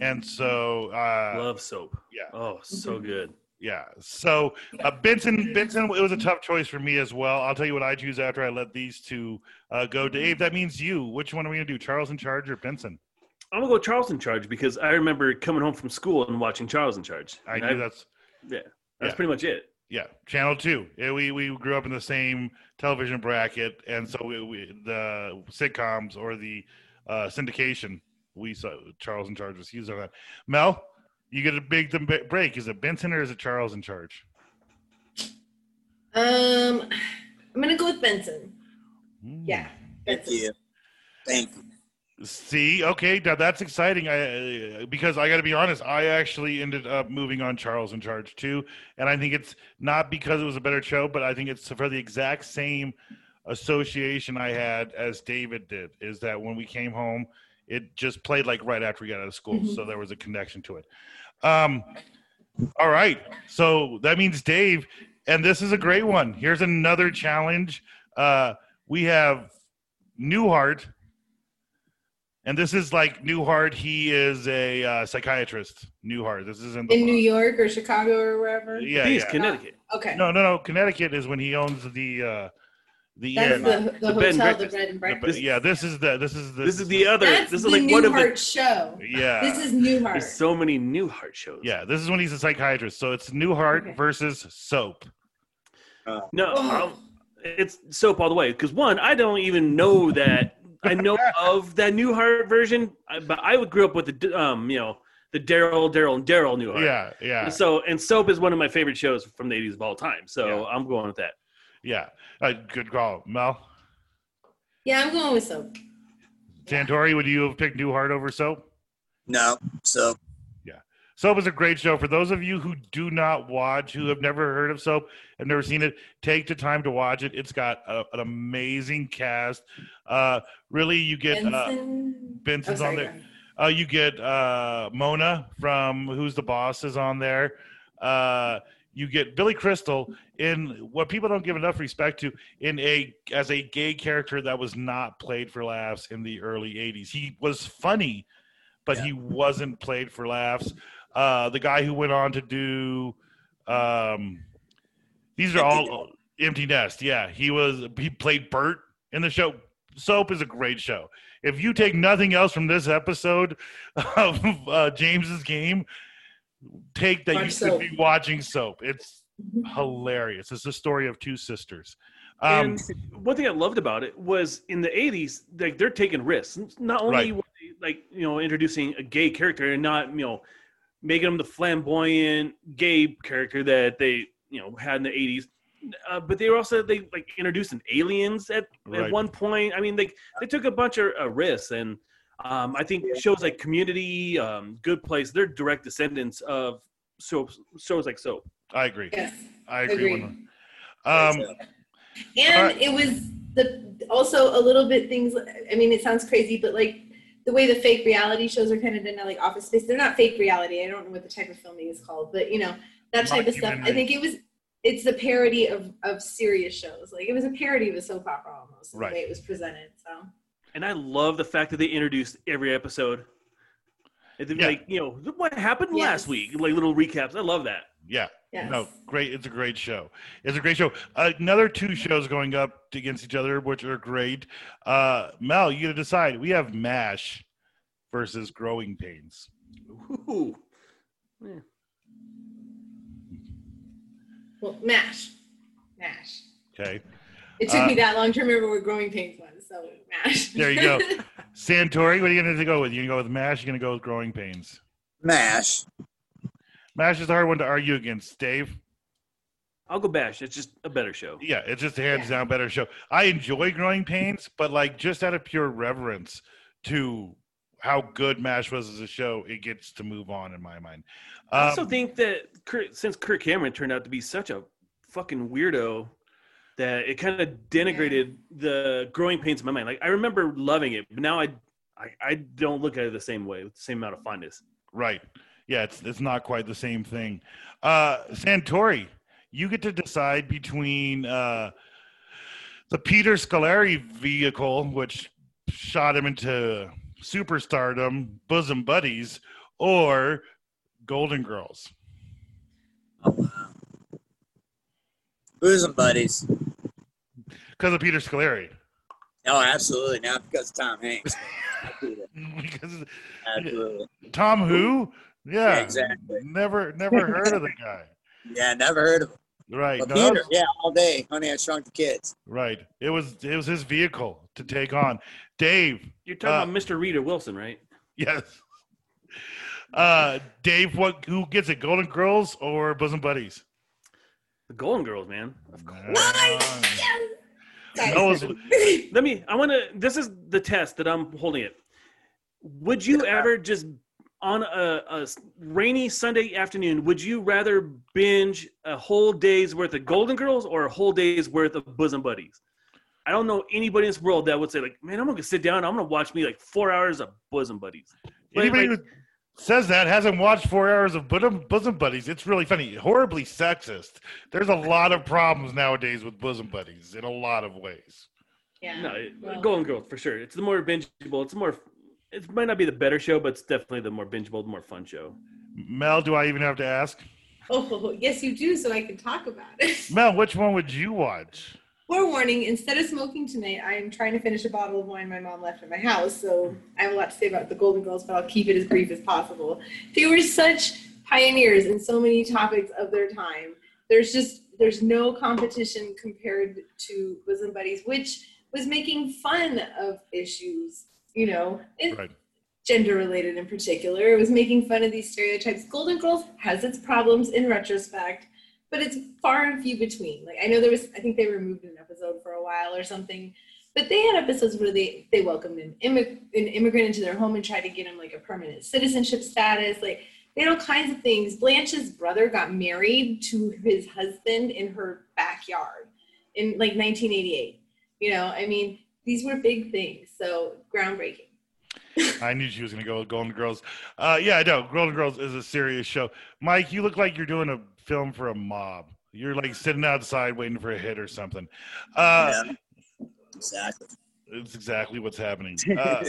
Speaker 1: And so, uh,
Speaker 2: Love soap.
Speaker 1: yeah.
Speaker 2: Oh, so
Speaker 3: Mhm.
Speaker 2: good.
Speaker 1: Yeah. So uh, Benson, Benson, it was a tough choice for me as well. I'll tell you what I choose after I let these two uh, go. Dave, that means you. Which one are we gonna do? Charles in charge or Benson?
Speaker 2: I'm gonna go Charles in Charge because I remember coming home from school and watching Charles in Charge.
Speaker 1: I
Speaker 2: And
Speaker 1: knew that's
Speaker 2: That's
Speaker 1: yeah.
Speaker 2: pretty much it.
Speaker 1: Yeah. Channel two. Yeah, we we grew up in the same television bracket, and so we, we the sitcoms or the uh, syndication. We saw Charles in charge was used on that. Mel, you get a big dem- break. Is it Benson or is it Charles in charge?
Speaker 3: um, I'm gonna go with Benson.
Speaker 1: Hmm.
Speaker 3: Yeah.
Speaker 4: Thank you. Thank you.
Speaker 1: See, okay, that's exciting. I uh, because I got to be honest, I actually ended up moving on Charles in Charge too, and I think it's not because it was a better show, but I think it's for the exact same association I had as David did. Is that when we came home, it just played like right after we got out of school,
Speaker 3: Mhm.
Speaker 1: so there was a connection to it. Um, all right, so that means Dave, and this is a great one. Here's another challenge. Uh, we have Newhart. And this is like Newhart. He is a uh, psychiatrist. Newhart. This is in the
Speaker 3: In New York or Chicago or wherever.
Speaker 1: Yeah,
Speaker 2: He's
Speaker 1: yeah.
Speaker 2: Connecticut.
Speaker 3: Okay.
Speaker 1: No, no, no. Connecticut is when he owns the uh, the
Speaker 3: That's
Speaker 1: end.
Speaker 3: the, the,
Speaker 2: The bed
Speaker 3: hotel, the
Speaker 2: breakfast.
Speaker 3: bed and
Speaker 1: The-
Speaker 3: breakfast.
Speaker 1: yeah, this is the this is the
Speaker 2: This is the other.
Speaker 3: That's
Speaker 2: this
Speaker 3: the
Speaker 2: is like one of
Speaker 3: Newhart
Speaker 2: the.
Speaker 3: show.
Speaker 1: yeah
Speaker 3: This is Newhart.
Speaker 2: There's so many Newhart shows.
Speaker 1: yeah this is when he's a psychiatrist. So it's Newhart
Speaker 3: Okay.
Speaker 1: versus Soap.
Speaker 2: No,
Speaker 3: Oh.
Speaker 2: um, it's soap all the way. Because one, I don't even know that. I know of that Newhart version, but I grew up with the um, you know, the Daryl, Daryl, and Daryl Newhart.
Speaker 1: Yeah, yeah,
Speaker 2: So and soap is one of my favorite shows from the 80s of all time. So
Speaker 1: Yeah.
Speaker 2: I'm going with that.
Speaker 1: yeah. Uh, good call, Mel.
Speaker 3: yeah, I'm going with soap.
Speaker 1: Santori, would you have picked Newhart over Soap?
Speaker 4: No, so
Speaker 1: Soap is a great show. For those of you who do not watch, who have never heard of Soap, have never seen it, take the time to watch it. It's got a, an amazing cast. Uh, really, you get uh,
Speaker 3: Benson.
Speaker 1: Benson's
Speaker 3: oh,
Speaker 1: on there. Uh, you get uh, Mona from Who's the Boss is on there. Uh, you get Billy Crystal in what people don't give enough respect to in a as a gay character that was not played for laughs in the early '80s. He was funny, but he wasn't played for laughs. Uh, the guy who went on to do um, these are all Empty Nest. Yeah, he was he played Bert in the show. Soap is a great show if you take nothing else from this episode of uh, James's game, take that
Speaker 3: Watch
Speaker 1: you
Speaker 3: Soap.
Speaker 1: should be watching soap. It's hilarious. It's the story of two sisters. Um,
Speaker 2: and one thing I loved about it was in the 80s, like they're taking risks. Not only
Speaker 1: Right.
Speaker 2: were they, like you know introducing a gay character and not you know making him the flamboyant gay character that they you know had in the 80s. Uh, but they were also they like introducing aliens at,
Speaker 1: Right.
Speaker 2: at one point. I mean, they they took a bunch of uh, risks, and um, I think shows like Community, um, Good Place, they're direct descendants of soaps, shows like Soap.
Speaker 1: I agree.
Speaker 3: Yes.
Speaker 1: I agree.
Speaker 3: Agreed.
Speaker 1: with Um,
Speaker 3: And
Speaker 1: Alright.
Speaker 3: it was the also a little bit things. I mean, it sounds crazy, but like the way the fake reality shows are kind of done now, like Office Space. They're not fake reality. I don't know what the type of filming is called, but you know that type of stuff. I think it was. It's the parody of of serious shows. Like it was a parody of a soap opera almost.
Speaker 1: Right.
Speaker 3: The way it was presented. So
Speaker 2: And I love the fact that they introduced every episode. And then,
Speaker 1: Yeah.
Speaker 2: Like, you know, what happened
Speaker 3: Yes.
Speaker 2: last week? Like little recaps. I love that.
Speaker 1: Yeah.
Speaker 3: yes.
Speaker 1: No, great. It's a great show. It's a great show. Another two shows going up against each other, which are great. Uh, Mel, you got to decide. We have MASH versus Growing Pains.
Speaker 2: Ooh.
Speaker 3: Well, Mash, Mash.
Speaker 1: Okay.
Speaker 3: It took
Speaker 1: Uh,
Speaker 3: me that long to remember what Growing Pains was. So Mash.
Speaker 1: There you go. Santori, what are you going to go with? You going to go with MASH? You're going to go with Growing Pains.
Speaker 4: mash.
Speaker 1: MASH is a hard one to argue against, Dave.
Speaker 2: I'll go bash. It's just a better show.
Speaker 1: Yeah, it's just a hands
Speaker 3: Yeah.
Speaker 1: down better show. I enjoy Growing Pains, but like just out of pure reverence to how good MASH was as a show, it gets to move on in my mind.
Speaker 2: I also
Speaker 1: Um,
Speaker 2: think that since Kirk Cameron turned out to be such a fucking weirdo, that it kind of denigrated the growing pains in my mind. Like I remember loving it, but now I, I, I don't look at it the same way with the same amount of fondness.
Speaker 1: Right. Yeah, it's it's not quite the same thing. Uh Santori, you get to decide between uh the Peter Scolari vehicle, which shot him into superstardom, bosom buddies, or Golden Girls.
Speaker 4: Oh, wow. Bosom buddies.
Speaker 1: Because of Peter Scolari.
Speaker 4: Oh, absolutely. Not because of Tom Hanks.
Speaker 1: because
Speaker 4: Absolutely.
Speaker 1: Tom who? Yeah.
Speaker 4: Yeah, exactly.
Speaker 1: Never never heard of the guy.
Speaker 4: Yeah, never heard of him.
Speaker 1: Right. No,
Speaker 4: Peter,
Speaker 1: was-
Speaker 4: yeah, all day. Honey, I shrunk the kids.
Speaker 1: right. It was it was his vehicle to take on. Dave,
Speaker 2: You're talking
Speaker 1: Uh,
Speaker 2: about Mr. Rita Wilson, right?
Speaker 1: Yes. Uh, Dave, what? Who gets it? Golden Girls or Bosom Buddies?
Speaker 2: The Golden Girls, man. Of course.
Speaker 3: Nice. Yes.
Speaker 1: That was-
Speaker 2: Let me. I want to. This is the test that I'm holding it. Would you ever just on a, a rainy Sunday afternoon? Would you rather binge a whole day's worth of Golden Girls or a whole day's worth of Bosom Buddies? I don't know anybody in this world that would say like, "Man, I'm gonna sit down. I'm gonna watch me like four hours of Bosom Buddies." But,
Speaker 1: Anybody
Speaker 2: like,
Speaker 1: who says that hasn't watched four hours of bosom, bosom Buddies. It's really funny. Horribly sexist. There's a lot of problems nowadays with Bosom Buddies in a lot of ways.
Speaker 3: Yeah.
Speaker 2: no,
Speaker 3: Well-
Speaker 2: Golden Girls for sure. It's the more bingeable. It's more. It might not be the better show, but it's definitely the more bingeable, the more fun show.
Speaker 1: Mel, do I even have to ask?
Speaker 3: Oh, yes, you do, so I can talk about it.
Speaker 1: Mel, which one would you watch?
Speaker 3: forewarning, instead of smoking tonight, I am trying to finish a bottle of wine my mom left at my house. So I have a lot to say about the Golden Girls, but I'll keep it as brief as possible. They were such pioneers in so many topics of their time. There's just there's no competition compared to Bosom Buddies, which was making fun of issues, you know,
Speaker 1: Right.
Speaker 3: gender related in particular. It was making fun of these stereotypes. Golden Girls has its problems in retrospect, but it's far and few between. Like I know there was, I think they removed an episode for a while or something, but they had episodes where they they welcomed an, immig- an immigrant into their home and tried to get him like a permanent citizenship status. Like they had all kinds of things. Blanche's brother got married to his husband in her backyard in like 1988. You know, I mean, these were big things. So groundbreaking.
Speaker 1: I knew she was going to go with Golden Girls. Uh, yeah, I know. Golden Girls is a serious show. Mike, you look like you're doing a film for a mob. You're like sitting outside waiting for a hit or something. Uh,
Speaker 4: Yeah, exactly.
Speaker 1: It's exactly what's happening. Uh,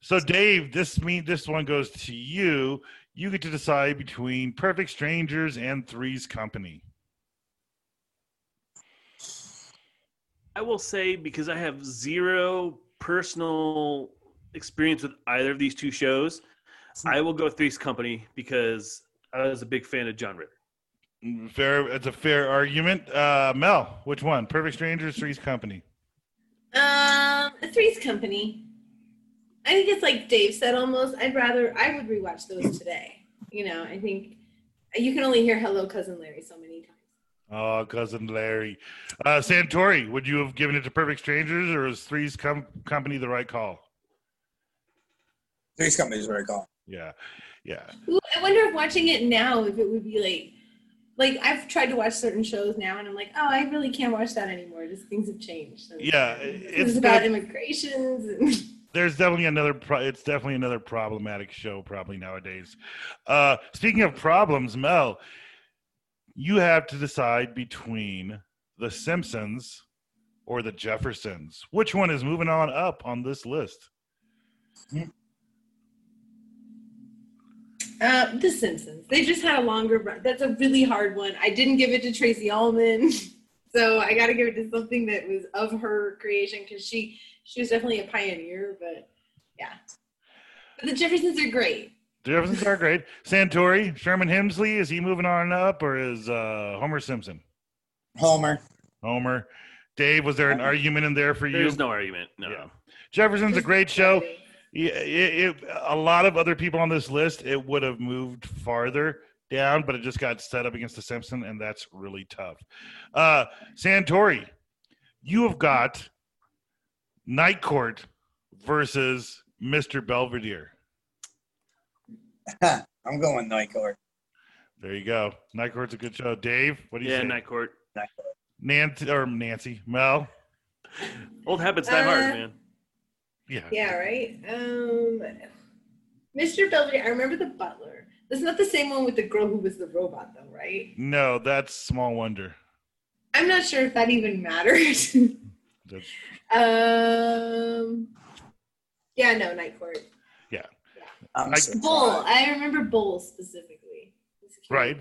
Speaker 1: so, Dave, this mean this one goes to you. You get to decide between Perfect Strangers and Three's Company.
Speaker 2: I will say because I have zero personal experience with either of these two shows, I will go Three's Company because I was a big fan of John Ritter.
Speaker 1: Fair. It's a fair argument. Uh, Mel, which one? Perfect Strangers, Three's Company.
Speaker 3: Um, a Three's Company. I think it's like Dave said almost. I'd rather I would rewatch those today. You know, I think you can only hear "Hello, Cousin Larry" so many times.
Speaker 1: Oh, cousin Larry. Uh, Santori, would you have given it to Perfect Strangers, or is Three's Com- Company the right call?
Speaker 4: Three's Company is what I call.
Speaker 1: Yeah, yeah.
Speaker 3: Ooh, I wonder if watching it now, if it would be like, like I've tried to watch certain shows now, and I'm like, oh, I really can't watch that anymore. Just things have changed. So
Speaker 1: Yeah,
Speaker 3: it's,
Speaker 1: it's
Speaker 3: about
Speaker 1: good.
Speaker 3: immigrations. And
Speaker 1: there's definitely another pro- it's definitely another problematic show probably nowadays uh speaking of problems mel you have to decide between the simpsons or the jeffersons which one is moving on up on this list
Speaker 3: Uh, the Simpsons. They just had a longer run. That's a really hard one. I didn't give it to Tracy Ullman, so I got to give it to something that was of her creation because she she was definitely a pioneer. But yeah, but the Jeffersons are great.
Speaker 1: The jeffersons are great santori sherman hemsley is he moving on up or is uh homer simpson
Speaker 4: Homer.
Speaker 1: homer dave was there an argument in there for you
Speaker 2: There's no argument. No.
Speaker 1: Yeah. jefferson's a great show Yeah, it, it, a lot of other people on this list, it would have moved farther down, but it just got set up against the Simpson, and that's really tough. Uh, Santori, you have got Night Court versus Mr. Belvedere.
Speaker 4: I'm going Night Court.
Speaker 1: There you go. Night Court's a good show. Dave, what do you
Speaker 2: Yeah,
Speaker 1: say?
Speaker 2: Night Court.
Speaker 4: Night Court.
Speaker 1: Nancy or Nancy, Mel.
Speaker 2: Old habits die hard,
Speaker 3: Uh,
Speaker 2: man.
Speaker 1: Yeah.
Speaker 3: Yeah, right. Um, Mr. Belvedere. I remember the butler. That's not the same one with the girl who was the robot, though, right?
Speaker 1: No, that's Small Wonder.
Speaker 3: I'm not sure if that even matters. Um, yeah, no, Night Court.
Speaker 4: I'm
Speaker 1: I-
Speaker 4: surprised.
Speaker 3: Bull. I remember Bull specifically.
Speaker 1: Right.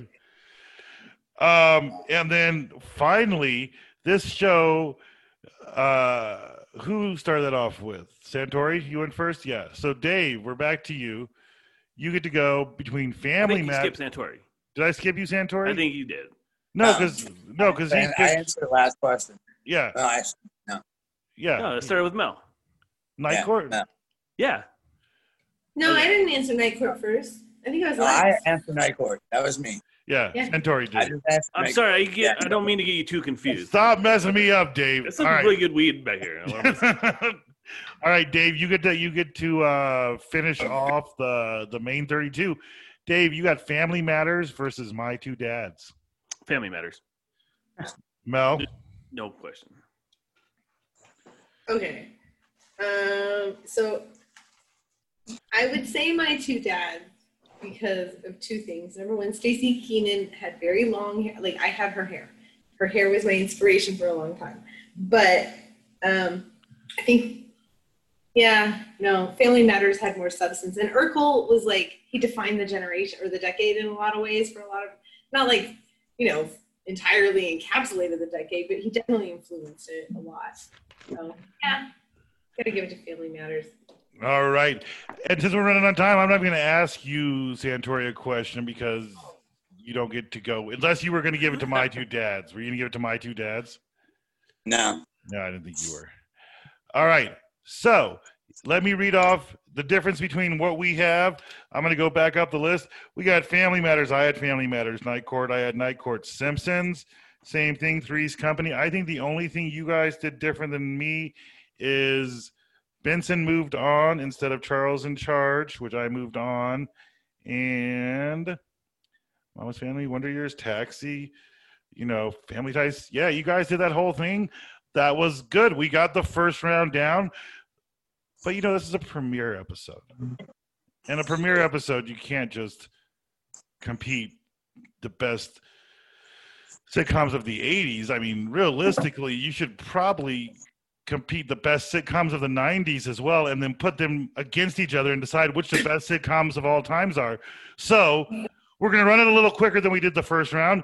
Speaker 1: Um, and then finally, this show, uh, who started that off with? Santori, you went first? Yeah. So, Dave, we're back to you. You get to go between
Speaker 2: I
Speaker 1: Family
Speaker 2: think you
Speaker 1: Matters.
Speaker 2: skipped Santori.
Speaker 1: Did I skip you, Santori?
Speaker 2: I think you did.
Speaker 1: no,
Speaker 4: No.
Speaker 1: because no, because he
Speaker 4: I answered the last question.
Speaker 1: yeah,
Speaker 4: No, I,
Speaker 1: yeah,
Speaker 2: No, it started with Mel.
Speaker 1: Night
Speaker 4: yeah,
Speaker 1: Court.
Speaker 4: no.
Speaker 2: Yeah.
Speaker 3: No, I didn't answer Night Court first. I think I was
Speaker 4: No, I answered Night Court. That was me.
Speaker 1: Yeah,
Speaker 3: Yeah.
Speaker 1: Santori did.
Speaker 2: I'm sorry. I, get,
Speaker 4: Yeah.
Speaker 2: I don't mean to get you too confused.
Speaker 1: Stop messing me up, Dave.
Speaker 2: It's
Speaker 1: All
Speaker 2: some
Speaker 1: right.
Speaker 2: really good weed back here.
Speaker 1: All right, Dave, you get to you get to uh, finish off the the main 32. Dave, you got Family Matters versus My Two Dads.
Speaker 2: Family matters.
Speaker 1: Mel,
Speaker 2: No question.
Speaker 3: Okay. Um, so I would say my two dads because of two things. Number one, Staci Keanan had very long hair. Like I had her hair. Her hair was my inspiration for a long time. But um, I think, yeah, no, Family Matters had more substance. And Urkel was like, he defined the generation or the decade in a lot of ways for a lot of, not like, you know, entirely encapsulated the decade, but he definitely influenced it a lot. So yeah, gotta give it to Family Matters.
Speaker 1: All right. And since we're running on time, I'm not going to ask you, Santori, a question because you don't get to go unless you were going to give it to my two dads. Were you going to give it to my two dads?
Speaker 4: No.
Speaker 1: No, I didn't think you were. All right. So let me read off the difference between what we have. I'm going to go back up the list. We got Family Matters. I had Family Matters. Night Court. I had Night Court. Simpsons. Same thing. Three's Company. I think the only thing you guys did different than me is Benson moved on instead of Charles in charge, which I moved on. And Mama's Family, Wonder Years, Taxi, you know, Family Ties. Yeah, you guys did that whole thing. That was good. We got the first round down. But you know, this is a premiere episode. And a premiere episode, you can't just compete the best sitcoms of the 80s. I mean, realistically, you should probably compete the best sitcoms of the 90s as well and then put them against each other and decide which the best sitcoms of all times are. So, we're going to run it a little quicker than we did the first round.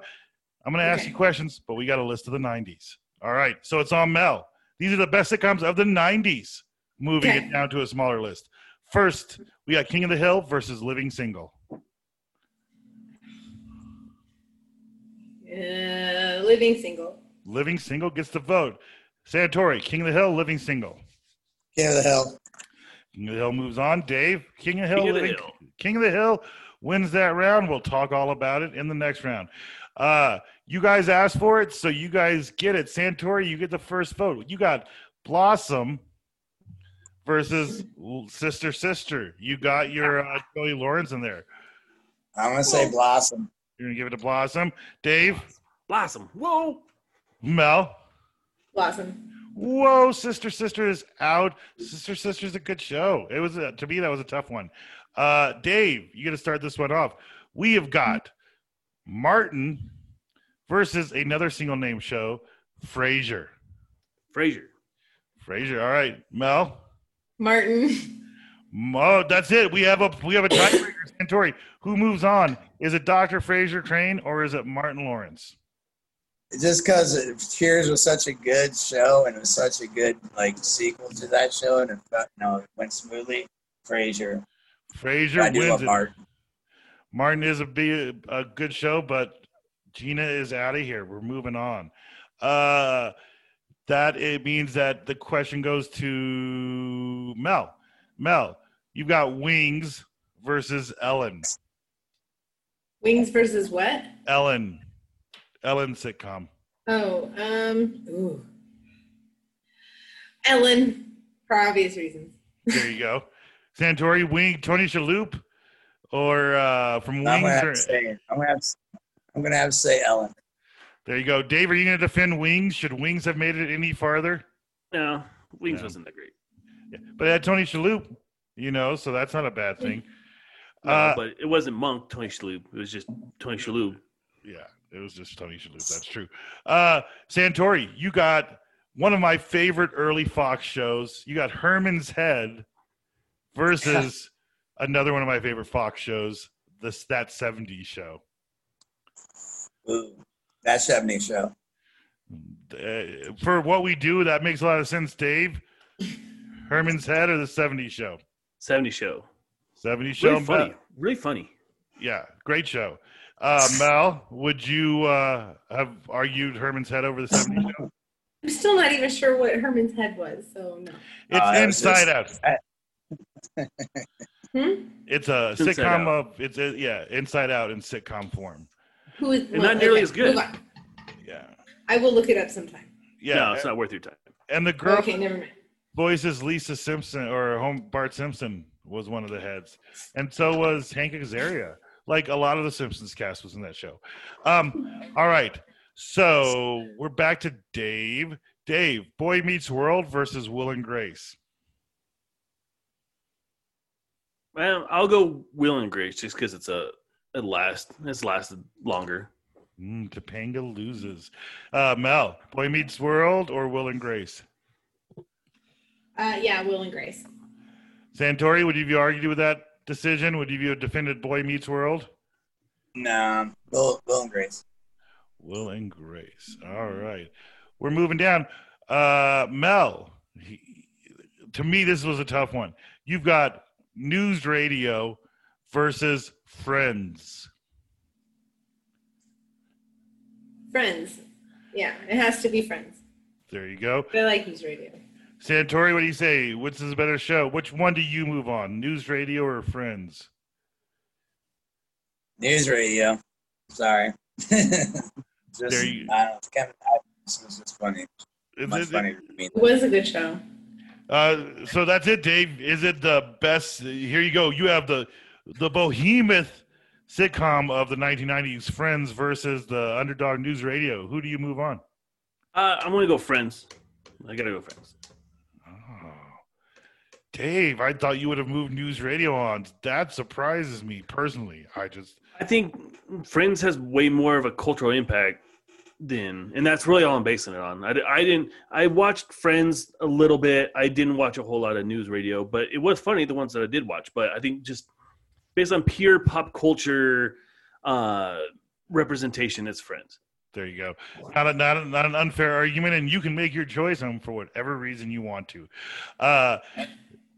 Speaker 1: I'm going to ask you questions, but we got a list of the 90s. All right. So, it's on Mel. These are the best sitcoms of the 90s, moving
Speaker 3: Okay.
Speaker 1: it down to a smaller list. First, we got King of the Hill versus Living Single.
Speaker 3: Uh, living single.
Speaker 1: Living Single gets the vote. Santori, King of the Hill, Living Single.
Speaker 4: King of the Hill.
Speaker 1: King of the Hill moves on. Dave, King of the Hill,
Speaker 2: King of the
Speaker 1: Living-
Speaker 2: Hill.
Speaker 1: King of the Hill wins that round. We'll talk all about it in the next round. Uh, you guys asked for it, so you guys get it. Santori, you get the first vote. You got Blossom versus Sister Sister. You got your uh, Joey Lawrence in there.
Speaker 4: I'm gonna say Blossom.
Speaker 1: You're gonna give it to Blossom. Dave,
Speaker 2: Blossom. Whoa.
Speaker 1: Mel.
Speaker 3: Blossom.
Speaker 1: Whoa, Sister Sister is out. Sister Sister is a good show. It was a, to me that was a tough one. Uh, Dave, you got to start this one off. We have got Martin versus another single name show, Frasier.
Speaker 2: Frasier.
Speaker 1: Frasier. All right, Mel.
Speaker 3: Martin.
Speaker 1: Oh, that's it. We have a we have a tiebreaker. Santori. Who moves on? Is it Dr. Frasier Crane or is it Martin Lawrence?
Speaker 4: Just because Cheers was such a good show and it was such a good like sequel to that show and it felt, you know it went smoothly. Frasier.
Speaker 1: Frasier
Speaker 4: I
Speaker 1: wins
Speaker 4: love
Speaker 1: it.
Speaker 4: Martin.
Speaker 1: Martin is a be a good show, but Gina is out of here. We're moving on. Uh, that it means that the question goes to Mel. Mel, you've got Wings versus Ellen.
Speaker 3: Wings versus what?
Speaker 1: Ellen, Ellen sitcom.
Speaker 3: Oh, um, ooh. Ellen, for obvious reasons.
Speaker 1: There you go. Santori, Wing, Tony Shalhoub, or uh, from
Speaker 4: I'm gonna
Speaker 1: Wings.
Speaker 4: have
Speaker 1: Or,
Speaker 4: to say I'm gonna have to, I'm gonna have to say Ellen.
Speaker 1: there you go. Dave, are you going to defend Wings? Should Wings have made it any farther?
Speaker 2: No, Wings
Speaker 1: No.
Speaker 2: wasn't that great.
Speaker 1: Yeah. But it had Tony Shalhoub, you know, so that's not a bad thing.
Speaker 2: No,
Speaker 1: Uh,
Speaker 2: but it wasn't Monk Tony Shalhoub. It was just Tony Shalhoub.
Speaker 1: Yeah, it was just Tony Shalhoub. That's true. Uh, Santori, you got one of my favorite early Fox shows. You got Herman's Head versus another one of my favorite Fox shows, this that 70s show.
Speaker 4: Ooh, that 70s show.
Speaker 1: Uh, for what we do, that makes a lot of sense, Dave. Herman's Head or the 70s show?
Speaker 2: 70 show.
Speaker 1: 70s show.
Speaker 2: Really funny. Really funny.
Speaker 1: Yeah, great show. Uh, Mel, would you uh, have argued Herman's Head over the 70s show?
Speaker 3: I'm still not even sure what Herman's head was, so no.
Speaker 1: It's
Speaker 4: Uh, that was
Speaker 1: Inside
Speaker 4: just-
Speaker 1: Out.
Speaker 3: Hmm?
Speaker 1: It's a
Speaker 2: Inside
Speaker 1: sitcom
Speaker 2: Out.
Speaker 1: of it's a, yeah, Inside Out in sitcom form.
Speaker 3: Who is
Speaker 2: And not nearly as good.
Speaker 1: Yeah,
Speaker 3: I will look it up sometime.
Speaker 1: yeah.
Speaker 2: No, it's not worth your time.
Speaker 1: and the girl
Speaker 3: Okay, never mind.
Speaker 1: voices Lisa Simpson or home Bart Simpson was one of the heads, and so was Hank Azaria. Like a lot of the Simpsons cast was in that show. Um, all right, so we're back to Dave. Dave, Boy Meets World versus Will and Grace.
Speaker 2: Well, I'll go Will and Grace just because it's a it last it's lasted longer.
Speaker 1: Mm, Topanga loses. Uh, Mel, Boy Meets World or Will and Grace?
Speaker 3: Uh, yeah, Will and Grace.
Speaker 1: Santori, would you have argued with that decision? Would you have defended Boy Meets World?
Speaker 4: Nah, Will, Will and Grace.
Speaker 1: Will and Grace. All right. We're moving down. Uh, Mel, he, to me, this was a tough one. You've got news radio versus friends.
Speaker 3: Friends. Yeah, it has to be Friends.
Speaker 1: There you go.
Speaker 3: But I like news radio.
Speaker 1: Santori, what do you say? Which is a better show? Which one do you move on? News radio or friends?
Speaker 4: News radio. Sorry. just,
Speaker 1: There you-
Speaker 4: I don't know. Kevin Adams was just funny.
Speaker 1: Is
Speaker 4: Much
Speaker 1: it-
Speaker 4: funnier to me.
Speaker 3: It was a good show.
Speaker 1: Uh, so that's it, Dave. Is it the best? Here you go. You have the the behemoth sitcom of the 1990s, Friends, versus the underdog news radio. Who do you move on?
Speaker 2: Uh, I'm gonna go Friends. I gotta go Friends.
Speaker 1: Dave, I thought you would have moved news radio on. That surprises me personally. I just
Speaker 2: I think Friends has way more of a cultural impact than, and that's really all I'm basing it on. I, I didn't. I watched Friends a little bit. I didn't watch a whole lot of news radio, but it was funny the ones that I did watch. But I think just based on pure pop culture uh, representation, it's Friends.
Speaker 1: there you go. Not a, not a, not an unfair argument, and you can make your choice on for whatever reason you want to. Uh,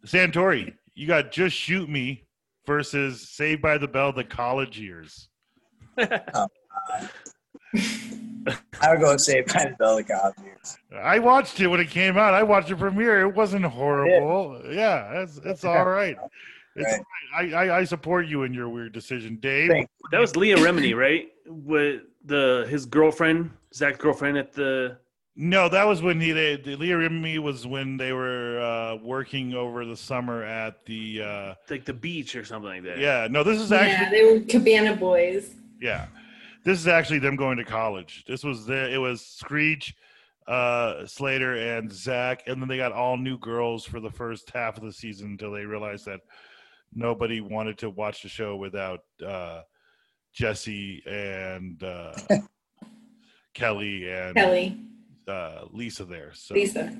Speaker 1: Santori, you got just shoot me versus Saved by the Bell, the college years.
Speaker 4: I would go Save by the Bell the college years.
Speaker 1: I watched it when it came out. I watched the premiere. It wasn't horrible. Yeah, it's it's all right. It's
Speaker 4: Right.
Speaker 1: I, I I support you in your weird decision, Dave.
Speaker 4: Thank
Speaker 2: That was Leah Remini, right? With the his girlfriend, Zach's girlfriend at the.
Speaker 1: No, that was when he they, the Leah Remini was when they were uh, working over the summer at the uh,
Speaker 2: like the beach or something like that.
Speaker 1: yeah. No, this is
Speaker 3: Yeah,
Speaker 1: actually
Speaker 3: they were Cabana Boys.
Speaker 1: yeah. This is actually them going to college. This was the it was Screech, uh, Slater, and Zach, and then they got all new girls for the first half of the season until they realized that nobody wanted to watch the show without uh, Jesse and uh, Kelly and
Speaker 3: Kelly,
Speaker 1: uh, Lisa there. So
Speaker 3: Lisa.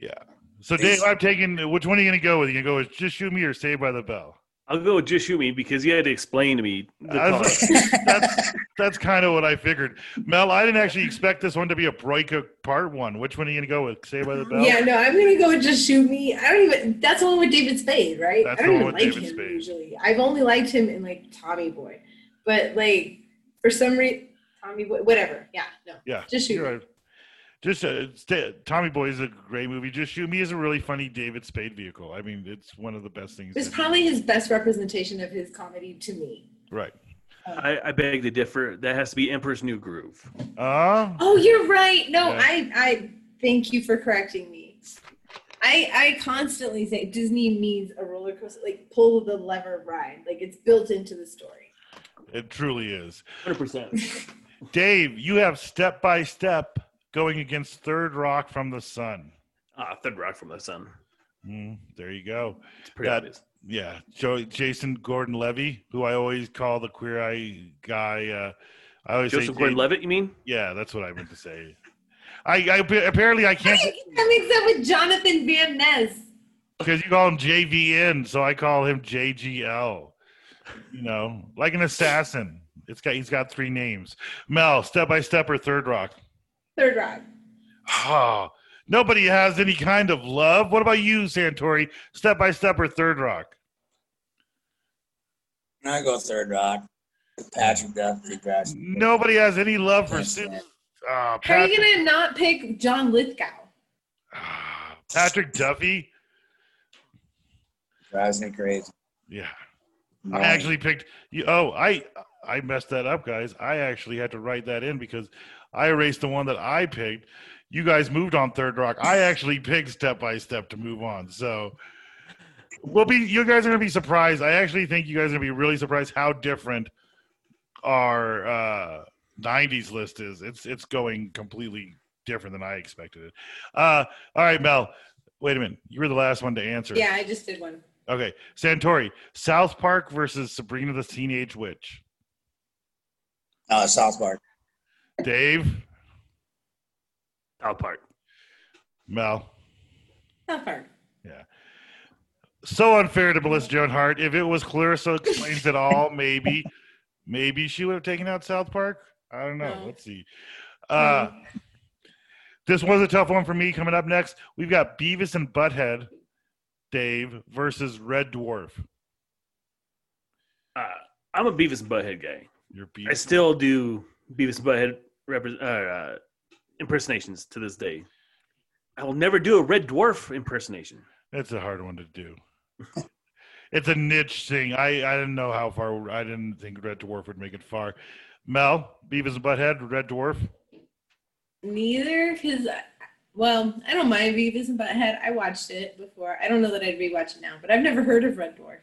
Speaker 1: yeah. So Dave, I'm taking. Which one are you gonna go with? You gonna go with just shoot me or Saved by the Bell?
Speaker 2: I'll go with Just Shoot Me because you had to explain to me the
Speaker 1: I was- that's that's kind of what I figured. Mel, I didn't actually expect this one to be a breakup part one. Which one are you gonna go with? Saved by the Bell?
Speaker 3: Yeah, no, I'm gonna go with Just Shoot Me. I don't even. That's the one with David Spade, right?
Speaker 1: That's
Speaker 3: I don't
Speaker 1: one
Speaker 3: even
Speaker 1: with
Speaker 3: like
Speaker 1: David
Speaker 3: him
Speaker 1: Spade.
Speaker 3: usually. I've only liked him in like Tommy Boy, but like for some reason, Tommy Boy, whatever. Yeah, no,
Speaker 1: Yeah,
Speaker 3: Just Shoot Me.
Speaker 1: right. Just uh, Tommy Boy is a great movie. Just Shoot Me is a really funny David Spade vehicle. I mean, it's one of the best things.
Speaker 3: It's probably his best representation of his comedy to me.
Speaker 1: right.
Speaker 2: I, I beg to differ. That has to be Emperor's New Groove.
Speaker 1: Uh,
Speaker 3: Oh, you're right. No,
Speaker 1: Yeah.
Speaker 3: I, I thank you for correcting me. I, I constantly say Disney means a roller coaster, like pull the lever ride, like it's built into the story.
Speaker 1: it truly is.
Speaker 2: 100%.
Speaker 1: Dave, you have step by step going against Third Rock from the Sun.
Speaker 2: ah, Third Rock from the Sun.
Speaker 1: Mm, there you go.
Speaker 2: It's pretty
Speaker 1: That-
Speaker 2: obvious.
Speaker 1: Yeah, Joe, Jason Gordon Levy, who I always call the queer eye guy. Uh, I always
Speaker 2: Joseph
Speaker 1: say,
Speaker 2: Gordon-Levitt, you mean?
Speaker 1: yeah, that's what I meant to say. I, I apparently I can't
Speaker 3: do you get that mixed up with Jonathan Van Ness?
Speaker 1: because you call him JVN, so I call him JGL. You know, like an assassin. It's got he's got three names. Mel, step by step or third rock.
Speaker 3: Third Rock.
Speaker 1: Oh, nobody has any kind of love. What about you, Santori? Step by step or third rock?
Speaker 4: I go Third Rock. Patrick Duffy. Patrick.
Speaker 1: Nobody has any love for
Speaker 4: Yes,
Speaker 1: Susan. Uh,
Speaker 3: How are you gonna not pick John Lithgow?
Speaker 1: Ah, Patrick Duffy.
Speaker 4: Drives me crazy.
Speaker 1: Yeah, I actually picked you. Oh, I I messed that up, guys. I actually had to write that in because I erased the one that I picked. You guys moved on Third Rock. I actually picked Step by Step to move on. So we'll be. You guys are gonna be surprised. I actually think you guys are gonna be really surprised how different our uh, '90s list is. It's it's going completely different than I expected it. Uh, all right, Mel. Wait a minute. You were the last one to answer.
Speaker 3: Yeah, I just did one.
Speaker 1: Okay, Santori, South Park versus Sabrina the Teenage Witch.
Speaker 4: Uh, South Park.
Speaker 1: Dave,
Speaker 2: South Park.
Speaker 1: Mel.
Speaker 3: South Park. Yeah.
Speaker 1: So unfair to Melissa Joan Hart. If it was Clarissa explains it all, maybe, maybe she would have taken out South Park. I don't know.
Speaker 3: No.
Speaker 1: Let's see. Uh, this was a tough one for me. Coming up next, we've got Beavis and Butthead, Dave versus Red Dwarf.
Speaker 2: Uh, I'm a Beavis and Butthead guy.
Speaker 1: Your
Speaker 2: I
Speaker 1: Beavis.
Speaker 2: I still do Beavis and Butthead repre- uh, uh, impersonations to this day. I will never do a Red Dwarf impersonation.
Speaker 1: That's a hard one to do. it's a niche thing. I, I didn't know how far. I didn't think Red Dwarf would make it far. Mel, Beavis and Butthead, Red Dwarf.
Speaker 3: Neither, because well, I don't mind Beavis and Butthead. I watched it before. I don't know that I'd rewatch it now, but I've never heard of Red Dwarf.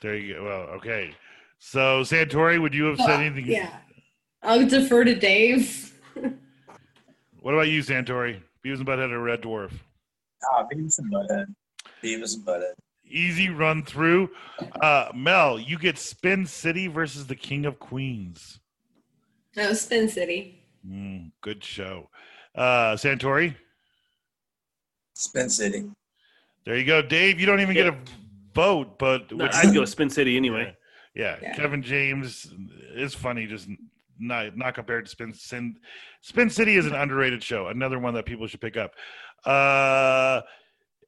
Speaker 1: There you go. Well, okay. So Santori, would you have said anything?
Speaker 3: Yeah, I'll defer to Dave.
Speaker 1: What about you, Santori? Beavis and Butthead or Red Dwarf?
Speaker 4: Ah, Beavis and Butthead. Beavis and Butthead.
Speaker 1: Easy run through. Uh, Mel, you get Spin City versus the King of Queens.
Speaker 3: No, Spin City.
Speaker 1: Mm, good show. Uh, Santori,
Speaker 4: Spin City.
Speaker 1: there you go. Dave, you don't even get a vote, but
Speaker 2: No, I'd go Spin City anyway.
Speaker 1: Yeah,
Speaker 3: Yeah.
Speaker 1: Kevin James is funny, just not not compared to Spin Spin. Spin City is an underrated show. Another one that people should pick up. Uh,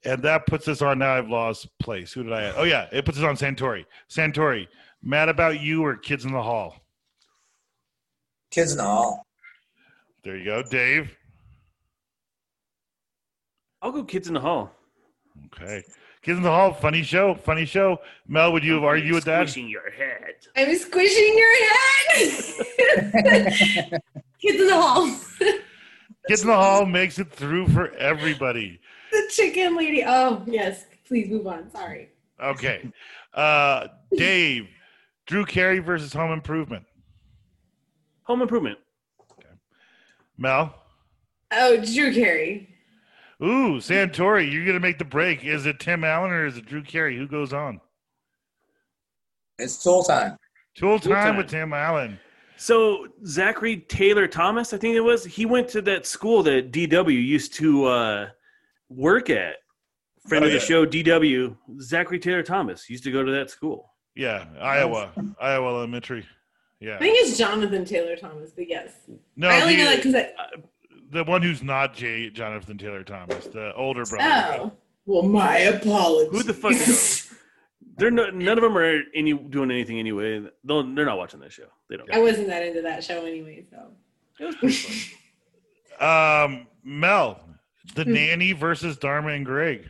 Speaker 1: and that puts us on. Now I've lost place. Who did I? Oh yeah, it puts us on Santori. Santori, mad about you or Kids in the Hall?
Speaker 4: Kids in the Hall.
Speaker 1: There you go, Dave.
Speaker 2: I'll go Kids in the Hall.
Speaker 1: Okay, Kids in the Hall, funny show, funny show. Mel, would you have argued with that?
Speaker 2: I'm squishing your head.
Speaker 3: I'm squishing your head. Kids in the hall.
Speaker 1: Kids in the Hall makes it through for everybody.
Speaker 3: the chicken lady. Oh yes, please move on. Sorry.
Speaker 1: Okay, uh, Dave, Drew Carey versus Home Improvement.
Speaker 2: Home Improvement. Okay.
Speaker 1: Mel.
Speaker 3: Oh, Drew Carey.
Speaker 1: Ooh, Santori, you're gonna make the break. Is it Tim Allen or is it Drew Carey? Who goes on?
Speaker 4: It's tool time.
Speaker 1: Tool
Speaker 2: Tool
Speaker 1: time
Speaker 2: time.
Speaker 1: with Tim Allen.
Speaker 2: So Zachary Taylor Thomas, I think it was, he went to that school that DW used to uh, work at. Friend
Speaker 1: Oh,
Speaker 2: of the
Speaker 1: yeah.
Speaker 2: show, DW, Zachary Taylor Thomas used to go to that school.
Speaker 1: Yeah, Iowa, Iowa Elementary. Yeah,
Speaker 3: I think it's Jonathan Taylor Thomas, but yes.
Speaker 1: no,
Speaker 3: I only
Speaker 1: the,
Speaker 3: know that because I.
Speaker 1: the one who's not J. Jonathan Taylor Thomas, the older brother.
Speaker 3: Oh. Well, my apologies.
Speaker 2: Who the fuck knows? They're no, none of them are any doing anything anyway. They'll, they're not watching that show. They don't.
Speaker 3: I wasn't that into that show anyway, so.
Speaker 2: It was pretty fun.
Speaker 1: Um, Mel, the
Speaker 3: Hmm.
Speaker 1: nanny versus Dharma and Greg.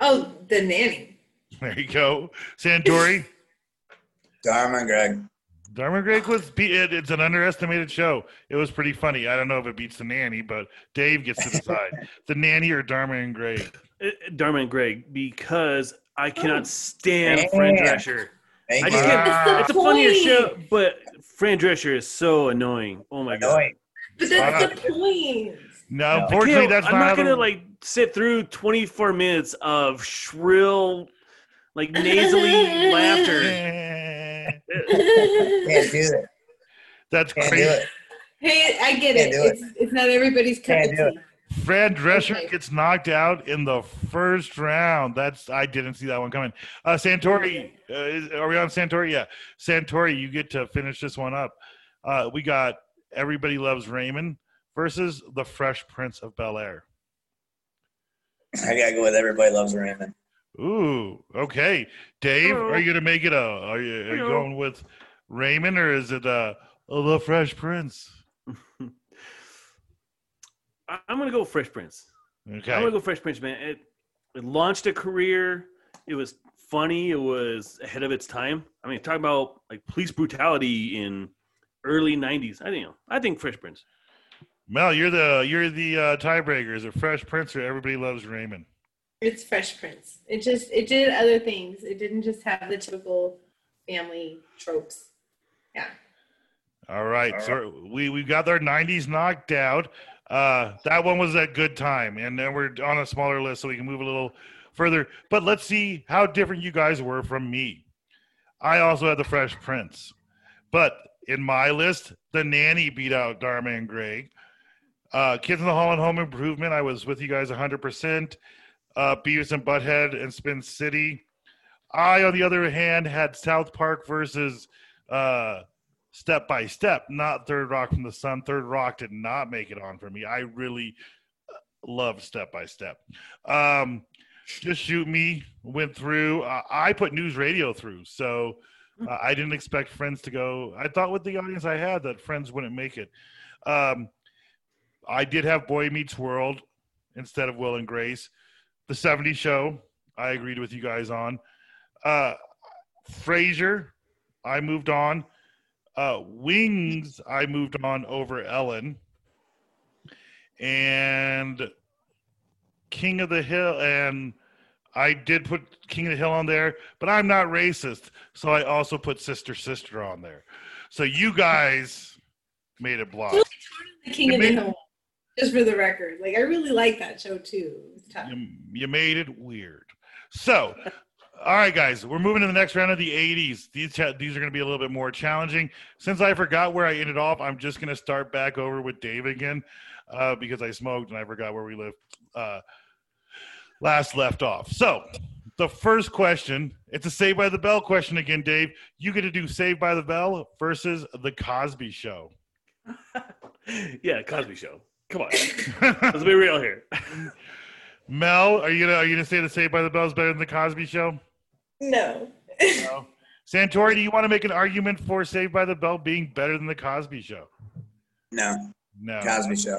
Speaker 3: Oh, the nanny.
Speaker 1: There you go, Santori.
Speaker 4: Dharma and Greg.
Speaker 1: Dharma and Greg was be- it, it's an underestimated show. It was pretty funny. I don't know if it beats the nanny, but Dave gets to decide. the nanny or Dharma and Greg.
Speaker 2: Uh, Dharma and Greg, because I
Speaker 3: Oh.
Speaker 2: cannot stand Fran Drescher.
Speaker 4: Thank
Speaker 2: I just can't.
Speaker 1: Ah.
Speaker 2: It's a funnier
Speaker 3: point.
Speaker 2: show, but Fran Drescher is so annoying. Oh my god.
Speaker 3: But that's
Speaker 1: Fuck.
Speaker 3: the point.
Speaker 1: No,
Speaker 4: No.
Speaker 1: unfortunately, that's
Speaker 2: I'm
Speaker 1: not,
Speaker 2: not gonna like sit through 24 minutes of shrill, like nasally laughter.
Speaker 4: Can't do it.
Speaker 1: That's
Speaker 4: Can't do
Speaker 1: crazy.
Speaker 4: it.
Speaker 3: Hey, I get
Speaker 4: Can't
Speaker 3: it.
Speaker 4: do it.
Speaker 3: It's, it's not everybody's cup
Speaker 4: Can't
Speaker 3: of
Speaker 4: do it.
Speaker 3: tea.
Speaker 1: Fran Drescher
Speaker 3: Okay.
Speaker 1: gets knocked out in the first round. That's I didn't see that one coming. Uh, Santori, uh, is, are we on Santori? Yeah, Santori, you get to finish this one up. Uh, we got Everybody Loves Raymond versus the Fresh Prince of Bel Air.
Speaker 4: I gotta go with everybody loves Raymond.
Speaker 1: Ooh, okay. Dave, are you gonna make it a? Are you, are you going with Raymond or is it uh, the Fresh Prince?
Speaker 2: I'm gonna go Fresh Prince.
Speaker 1: Okay.
Speaker 2: I'm gonna go Fresh Prince, man. It, it launched a career. It was funny. It was ahead of its time. I mean, talk about like police brutality in early '90s. I think. I think Fresh Prince.
Speaker 1: Mel, you're the you're the uh, tiebreaker. Is it Fresh Prince or Everybody Loves Raymond?
Speaker 3: It's Fresh Prince. It just it did other things. It didn't just have the typical family tropes. Yeah.
Speaker 1: All right,
Speaker 4: All
Speaker 1: so we we got our '90s knocked out. Uh, that one was a good time, and then we're on a smaller list, so we can move a little further. But let's see how different you guys were from me. I also had the Fresh Prince, but in my list, the nanny beat out Dharma and Greg. Uh, Kids in the Hall and Home Improvement, I was with you guys 100%. Uh, Beavis and Butthead and Spin City. I, on the other hand, had South Park versus uh, step by step, not Third Rock from the Sun. Third Rock did not make it on for me. I really uh, love Step by Step. Um, Just Shoot Me went through. Uh, I put News Radio through, so uh, I didn't expect Friends to go. I thought with the audience I had that Friends wouldn't make it. Um, I did have Boy Meets World instead of Will and Grace. The 70s Show, I agreed with you guys on. Uh, Frasier, I moved on. Uh, Wings, I moved on over Ellen. And King of the Hill, and I did put King of the Hill on there, but I'm not racist, so I also put Sister Sister on there. So you guys made it block.
Speaker 3: King
Speaker 1: You
Speaker 3: of the Hill. Just for the record, like I really like that show too.
Speaker 1: You, you made it weird. So, all right, guys, we're moving to the next round of the 80s. These cha- these are going to be a little bit more challenging. Since I forgot where I ended off, I'm just going to start back over with Dave again uh, because I smoked and I forgot where we lived uh, last left off. So, the first question, it's a Saved by the Bell question again, Dave. You get to do Saved by the Bell versus The Cosby Show.
Speaker 2: yeah, Cosby Show. Come on, let's be real here.
Speaker 1: Mel, are you gonna are you gonna say the Saved by the Bell is better than The Cosby Show?
Speaker 3: No.
Speaker 1: No. Santori, do you want to make an argument for Saved by the Bell being better than the Cosby Show?
Speaker 4: No,
Speaker 1: No.
Speaker 4: Cosby Show.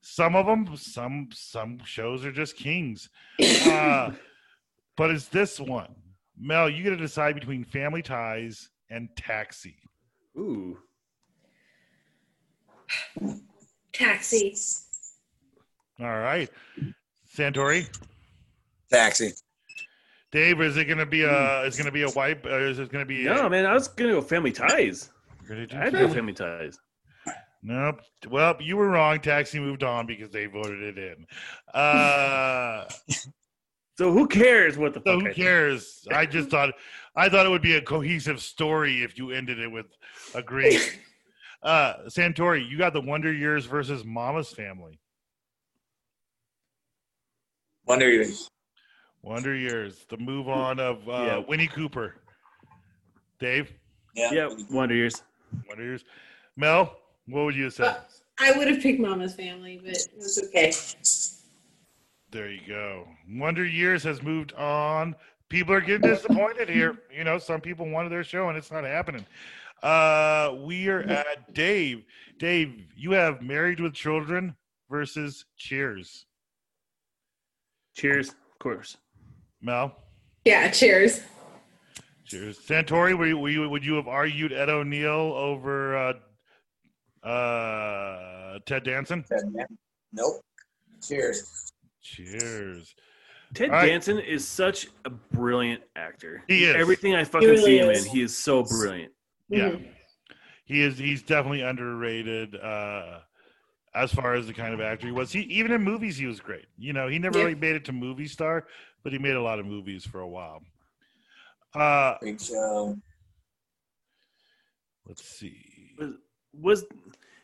Speaker 1: Some of them, some some shows are just kings. Uh, but it's this one, Mel. You got to decide between Family Ties and Taxi.
Speaker 2: Ooh,
Speaker 3: Taxi.
Speaker 1: All right, Santori,
Speaker 4: Taxi.
Speaker 1: Dave, is it going to be a is going to be a wipe? Or is it going to be?
Speaker 2: no,
Speaker 1: a,
Speaker 2: man, I was gonna go Family Ties.
Speaker 1: You're gonna do
Speaker 2: I'd go
Speaker 1: Family-
Speaker 2: Family Ties.
Speaker 1: Nope. Well, you were wrong. Taxi moved on because they voted it in. Uh,
Speaker 2: So who cares what the
Speaker 1: So
Speaker 2: fuck?
Speaker 1: who
Speaker 2: I think?
Speaker 1: cares? I just thought I thought it would be a cohesive story if you ended it with a agreeing. uh Santori, you got the Wonder Years versus Mama's Family.
Speaker 4: Wonder Years.
Speaker 1: Wonder Years, the move on of uh,
Speaker 2: Yeah.
Speaker 1: Winnie Cooper. Dave,
Speaker 4: Yeah.
Speaker 2: Yeah, Wonder Years.
Speaker 1: Wonder Years. Mel, what would you have said?
Speaker 3: Uh, I would have picked Mama's Family, but it was okay.
Speaker 1: There you go. Wonder Years has moved on. People are getting disappointed here. You know, some people wanted their show and it's not happening. Uh, we are at Dave. Dave, you have Married with Children versus Cheers.
Speaker 2: Cheers, of course.
Speaker 1: Mel,
Speaker 3: Yeah, cheers.
Speaker 1: Cheers. Santori, were you, were you, would you have argued Ed O'Neill over uh, uh, Ted Danson?
Speaker 4: Nope. Cheers.
Speaker 1: Cheers.
Speaker 2: Ted
Speaker 1: All right.
Speaker 2: Danson is such a brilliant actor.
Speaker 1: He is.
Speaker 2: Everything I fucking
Speaker 3: really
Speaker 2: see him
Speaker 3: is.
Speaker 2: in, he is so brilliant.
Speaker 1: Yeah.
Speaker 3: Mhm.
Speaker 1: he is he's definitely underrated uh as far as the kind of actor he was he even in movies he was great you know he never
Speaker 3: Yeah.
Speaker 1: really made it to movie star but he made a lot of movies for a while uh
Speaker 4: Big show.
Speaker 1: let's see
Speaker 2: Was, was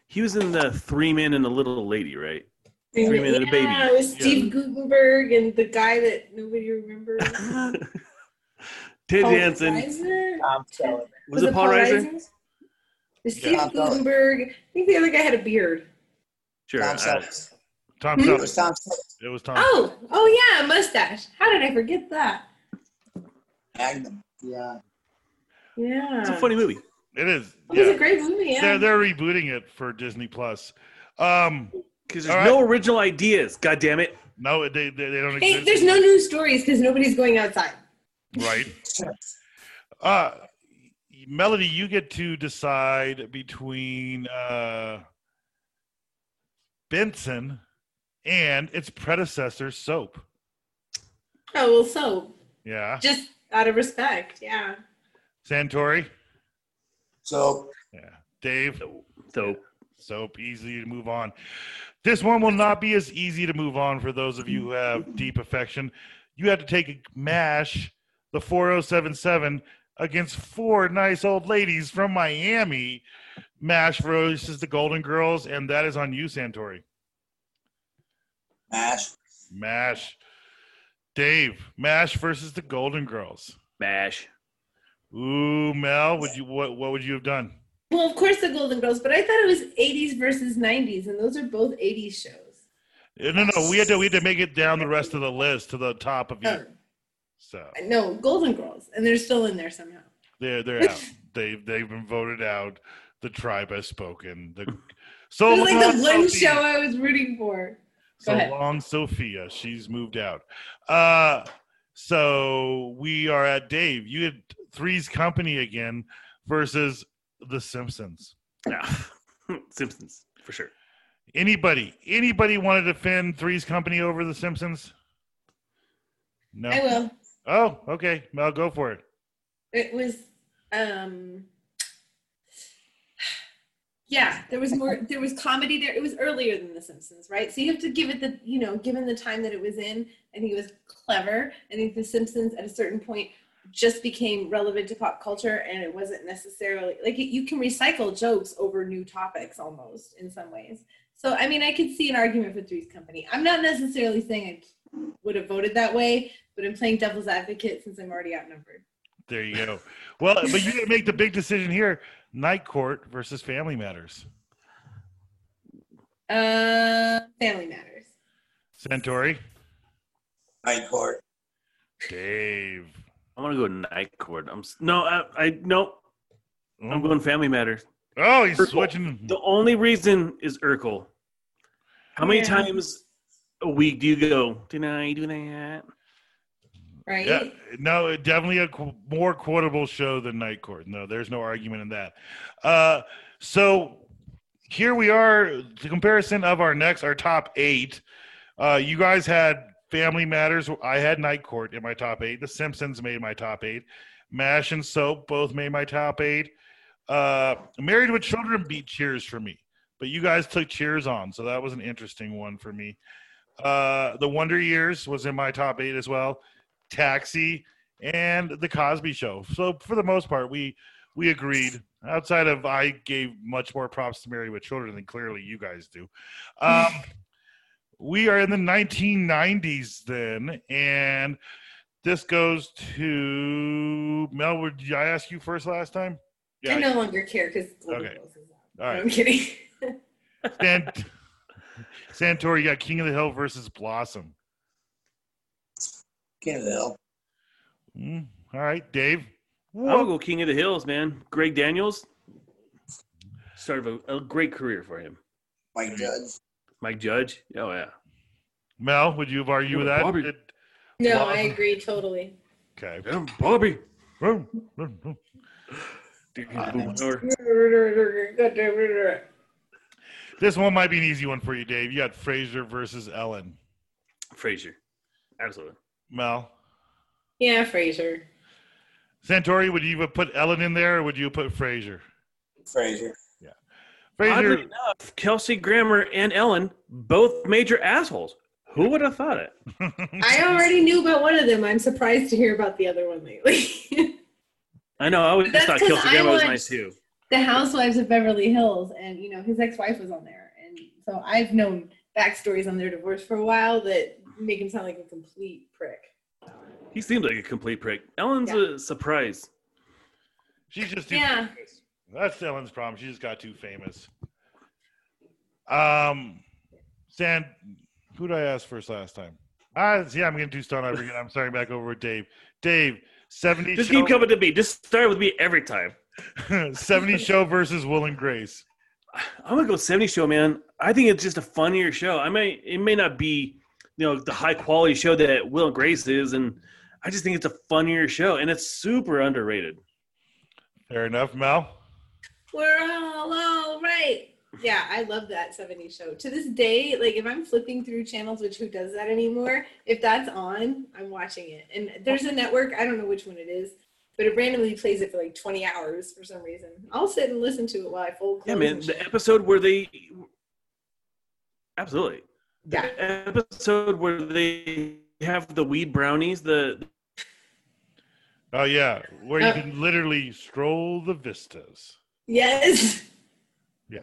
Speaker 2: he was in the Three Men and a Little Lady, right? Three Men and a Baby.
Speaker 3: Yeah, it was Steve Guttenberg and the guy that nobody remembers.
Speaker 2: Ted
Speaker 3: Paul
Speaker 2: Danson.
Speaker 3: Reiser?
Speaker 4: Tom Selleck.
Speaker 2: Was, it Paul Reiser?
Speaker 3: It was Steve
Speaker 4: Tom Selleck.
Speaker 3: Guttenberg. I think the other guy had a beard.
Speaker 2: Sure.
Speaker 4: Tom Selleck.
Speaker 1: tom
Speaker 3: Hmm?
Speaker 4: It
Speaker 1: Selleck.
Speaker 4: was Tom Selleck.
Speaker 1: it was tom
Speaker 3: Oh, oh yeah, a mustache. How did I forget that?
Speaker 4: Magnum. Yeah.
Speaker 3: Yeah,
Speaker 2: it's a funny movie.
Speaker 1: it is
Speaker 3: It was a great movie. Yeah.
Speaker 1: they're, they're rebooting it for disney plus um
Speaker 2: Because
Speaker 1: All
Speaker 2: there's no original ideas. God damn it.
Speaker 1: no they, they, they don't
Speaker 3: hey,
Speaker 1: exist
Speaker 3: there's no news stories because nobody's going outside.
Speaker 1: right Uh, Melody, you get to decide between uh, Benson and its predecessor, Soap.
Speaker 3: Oh well, so
Speaker 1: Yeah,
Speaker 3: just out of respect, yeah.
Speaker 1: Santori.
Speaker 4: Soap.
Speaker 1: Yeah, Dave.
Speaker 2: So
Speaker 1: Soap, easy to move on. This one will not be as easy to move on for those of you who have deep affection. You have to take a mash, the 4077, against four nice old ladies from Miami. Mash versus the Golden Girls, and that is on you, Santori.
Speaker 4: Mash.
Speaker 1: Mash. Dave, Mash versus the Golden Girls.
Speaker 2: Mash.
Speaker 1: Ooh, Mel, would you what what would you have done?
Speaker 3: Well, of course, the Golden Girls, but I thought it was 80s versus 90s, and those are both 80s shows.
Speaker 1: No, no, we had to we had to make it down the rest of the list to the top of
Speaker 3: Oh,
Speaker 1: you. So
Speaker 3: no, Golden Girls, and they're still in there somehow.
Speaker 1: they're they're out. They've they've been voted out. The tribe has spoken. The so
Speaker 3: it was like
Speaker 1: long,
Speaker 3: the one
Speaker 1: Sophia.
Speaker 3: show I was rooting for.
Speaker 1: So
Speaker 3: ahead.
Speaker 1: long, Sophia. She's moved out. Uh, so we are at Dave. You had Three's Company again versus The Simpsons.
Speaker 2: Yeah. Simpsons for sure.
Speaker 1: Anybody, anybody want to defend Three's Company over The Simpsons? No.
Speaker 3: I will.
Speaker 1: Oh, okay. Mel, go for it.
Speaker 3: It was, um, yeah, there was more. There was comedy there. It was earlier than The Simpsons, right? So you have to give it the, you know, given the time that it was in. I think it was clever. I think The Simpsons at a certain point just became relevant to pop culture, and it wasn't necessarily like you can recycle jokes over new topics almost in some ways. So I mean, I could see an argument for Three's Company. I'm not necessarily saying I would have voted that way, but I'm playing devil's advocate since I'm already outnumbered.
Speaker 1: There you go. Well, but you didn't make the big decision here. Night Court versus Family Matters.
Speaker 3: Uh, Family Matters.
Speaker 1: Santori,
Speaker 4: Night Court.
Speaker 1: Dave.
Speaker 2: I want to go night court. I'm no, I, I no. I'm
Speaker 1: Oh,
Speaker 2: going Family Matters.
Speaker 1: oh he's
Speaker 2: Urkel.
Speaker 1: switching.
Speaker 2: The only reason is Urkel. How many
Speaker 3: Yeah.
Speaker 2: times a week do you go? Did I do that?
Speaker 3: Right?
Speaker 1: Yeah, no, definitely a qu- more quotable show than Night Court. No, there's no argument in that. Uh, so here we are, the comparison of our next, our top eight. Uh, you guys had Family Matters. I had Night Court in my top eight. The Simpsons made my top eight. Mash and Soap both made my top eight. Uh, Married with Children beat Cheers for me, but you guys took Cheers on, so that was an interesting one for me. Uh, the Wonder Years was in my top eight as well. Taxi, and The Cosby Show. So for the most part, we we agreed. Outside of I gave much more props to Married with Children than clearly you guys do. Um, we are in the 1990s then, and this goes to Mel. Would I ask you first last time?
Speaker 3: Yeah, I no longer care because
Speaker 1: Okay. All right.
Speaker 3: I'm kidding.
Speaker 1: Sant- Santori, you got King of the Hill versus Blossom.
Speaker 4: King of the Hill.
Speaker 1: Mm, all right, Dave.
Speaker 2: I'll go King of the Hills, man. Greg Daniels started a, a great career for him.
Speaker 4: Mike Judge.
Speaker 2: Mike Judge. Oh yeah.
Speaker 1: Mel, would you have argued with that?
Speaker 2: Bobby.
Speaker 1: Did-
Speaker 3: no,
Speaker 1: Well-
Speaker 3: I agree totally.
Speaker 1: Okay.
Speaker 2: Yeah, Bobby.
Speaker 1: This one might be an easy one for you, Dave. You got Frasier versus Ellen.
Speaker 2: Frasier. Absolutely.
Speaker 1: Mel.
Speaker 3: Yeah, Frasier.
Speaker 1: Santori, would you put Ellen in there or would you put Frasier?
Speaker 4: Frasier.
Speaker 2: Oddly
Speaker 1: Frasier,
Speaker 2: enough, Kelsey Grammer and Ellen both major assholes. Who would have thought it?
Speaker 3: I already knew about one of them. I'm surprised to hear about the other one lately.
Speaker 2: I know. I always
Speaker 3: That's
Speaker 2: thought
Speaker 3: 'cause
Speaker 2: Kelsey
Speaker 3: I
Speaker 2: Grammer was nice too.
Speaker 3: The Housewives of Beverly Hills, and you know his ex-wife was on there, and so I've known backstories on their divorce for a while that make him sound like a complete prick.
Speaker 2: He seemed like a complete prick. Ellen's
Speaker 3: Yeah.
Speaker 2: a surprise.
Speaker 1: she's just too
Speaker 3: Yeah.
Speaker 1: famous. That's Ellen's problem. She just got too famous. Um, San, who did I ask first last time? Ah, yeah, I'm getting too stoned over again. I'm starting back over with Dave. Dave, 70
Speaker 2: Just
Speaker 1: show,
Speaker 2: keep coming to me. Just start with me every time.
Speaker 1: 70 show versus Will and Grace.
Speaker 2: I'm gonna go 70 show, man. I think it's just a funnier show. I may it may not be, you know, the high quality show that Will and Grace is, and I just think it's a funnier show, and it's super underrated.
Speaker 1: Fair enough, Mel.
Speaker 3: We're all all right. Yeah, I love that 70s show. To this day, like if I'm flipping through channels, which who does that anymore? If that's on, I'm watching it. And there's a network, I don't know which one it is, but it randomly plays it for like 20 hours for some reason. I'll sit and listen to it while I fold clothes.
Speaker 2: Yeah, man. The episode where they absolutely
Speaker 3: yeah.
Speaker 2: the episode where they have the weed brownies. The
Speaker 1: Oh, yeah, where you
Speaker 3: Uh,
Speaker 1: can literally stroll the vistas.
Speaker 3: Yes.
Speaker 1: Yeah.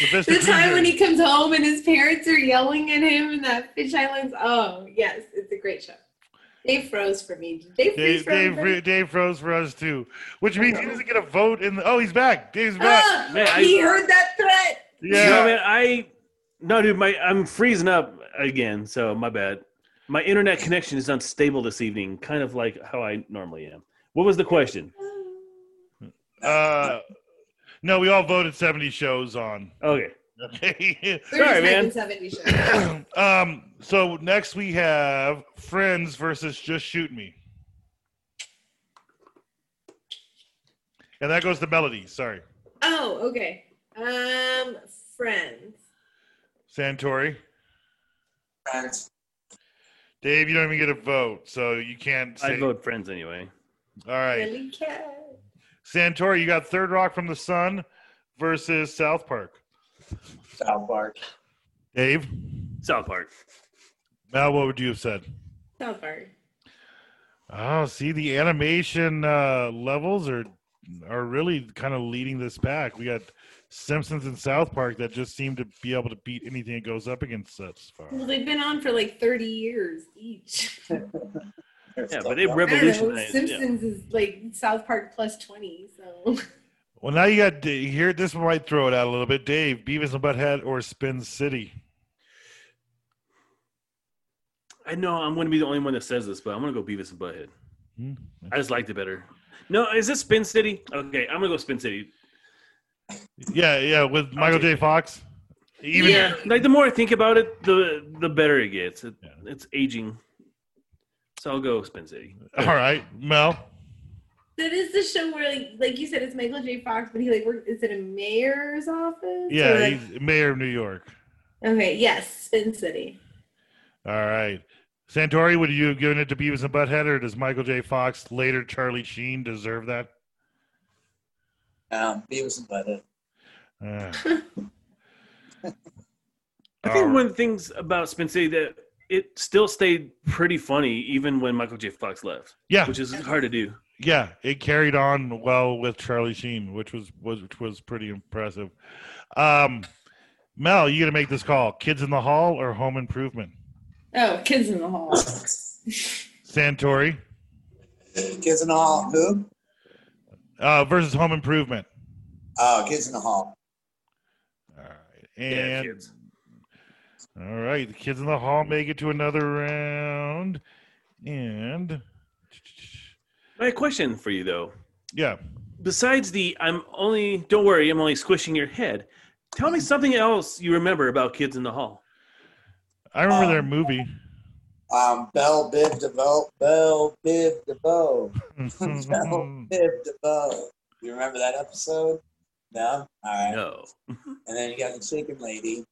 Speaker 1: The Vista
Speaker 3: The time when he comes home and his parents are yelling at him in that Fish Islands. Oh, yes, it's a great show. Dave froze for me. Did Dave,
Speaker 1: Dave,
Speaker 3: for
Speaker 1: Dave. Dave froze for us too, which means he doesn't get a vote in the. Oh, he's back. Dave's back.
Speaker 3: Ah,
Speaker 2: Man, I-
Speaker 3: he heard that threat.
Speaker 1: yeah.
Speaker 2: No, man, I no, dude, my I'm freezing up again, so my bad. My internet connection is unstable this evening, kind of like how I normally am. What was the question?
Speaker 1: Uh, no, we all voted 70 shows on.
Speaker 2: Okay,
Speaker 1: Okay.
Speaker 2: Sorry, man.
Speaker 3: 37, 70 shows.
Speaker 1: um, so next we have Friends versus Just Shoot Me. And that goes to Melody. Sorry.
Speaker 3: Oh, okay. Um, friends.
Speaker 1: Santori.
Speaker 4: Friends.
Speaker 1: Dave, you don't even get a vote, so you can't say.
Speaker 2: I vote friends anyway.
Speaker 1: All right.
Speaker 3: Really.
Speaker 1: Santori, you got Third Rock from the Sun versus South Park.
Speaker 4: South Park.
Speaker 1: Dave,
Speaker 2: South Park.
Speaker 1: Mal, what would you have said?
Speaker 3: South Park.
Speaker 1: Oh, see, the animation uh, levels are are really kind of leading this pack. We got Simpsons and South Park that just seem to be able to beat anything that goes up against us far.
Speaker 3: Well, they've been on for like 30 years each.
Speaker 2: Yeah, but it
Speaker 4: going.
Speaker 3: I don't know.
Speaker 2: revolutionized. yeah.
Speaker 3: Simpsons is like South Park plus 20. So
Speaker 1: Well, now you got here. This might throw it out a little bit. Dave, Beavis and Butthead or Spin City?
Speaker 2: I know I'm going to be the only one that says this, but I'm going to go Beavis and Butthead.
Speaker 1: Hmm.
Speaker 2: I just liked it better. No, is this Spin City? Okay, I'm going to go Spin City.
Speaker 1: Yeah, yeah, with Michael J. Fox. Even
Speaker 2: yeah, like the more I think about it, the the better it gets. It,
Speaker 1: Yeah.
Speaker 2: It's aging. So I'll go Spin City.
Speaker 1: all right, Mel.
Speaker 3: That is the show where like like you said it's Michael J. Fox, but he like work is it a mayor's office? Or,
Speaker 1: Yeah,
Speaker 3: like-
Speaker 1: he's mayor of New York.
Speaker 3: okay, yes, Spin City.
Speaker 1: All right. Santori, would you have given it to Beavis and Butthead, or does Michael J. Fox, later Charlie Sheen, deserve that?
Speaker 4: Um, Beavis and Butthead.
Speaker 1: Uh,
Speaker 2: I think
Speaker 1: all
Speaker 2: one of the things about Spin City that it still stayed pretty funny even when Michael J. Fox left,
Speaker 1: yeah,
Speaker 2: which is hard to do.
Speaker 1: Yeah, it carried on well with Charlie Sheen, which was was which was pretty impressive. Um, Mel, you got to make this call: Kids in the Hall or Home Improvement?
Speaker 3: Oh, Kids in the Hall.
Speaker 1: Santori
Speaker 4: Kids in the Hall. Who?
Speaker 1: uh, versus Home Improvement.
Speaker 4: Oh, Kids in the Hall.
Speaker 1: All right,
Speaker 2: Yeah,
Speaker 1: and
Speaker 2: kids.
Speaker 1: all right, the Kids in the Hall make it to another round, and
Speaker 2: My question for you though,
Speaker 1: yeah.
Speaker 2: besides the I'm only don't worry, I'm only squishing your head. Tell me something else you remember about Kids in the Hall.
Speaker 1: I remember their
Speaker 4: Um,
Speaker 1: movie.
Speaker 4: Um, Bell Biv DeVoe. Bell Biv DeVoe. Bell Biv DeVoe. You remember that episode? No? All right.
Speaker 2: No.
Speaker 4: And then you got the chicken lady.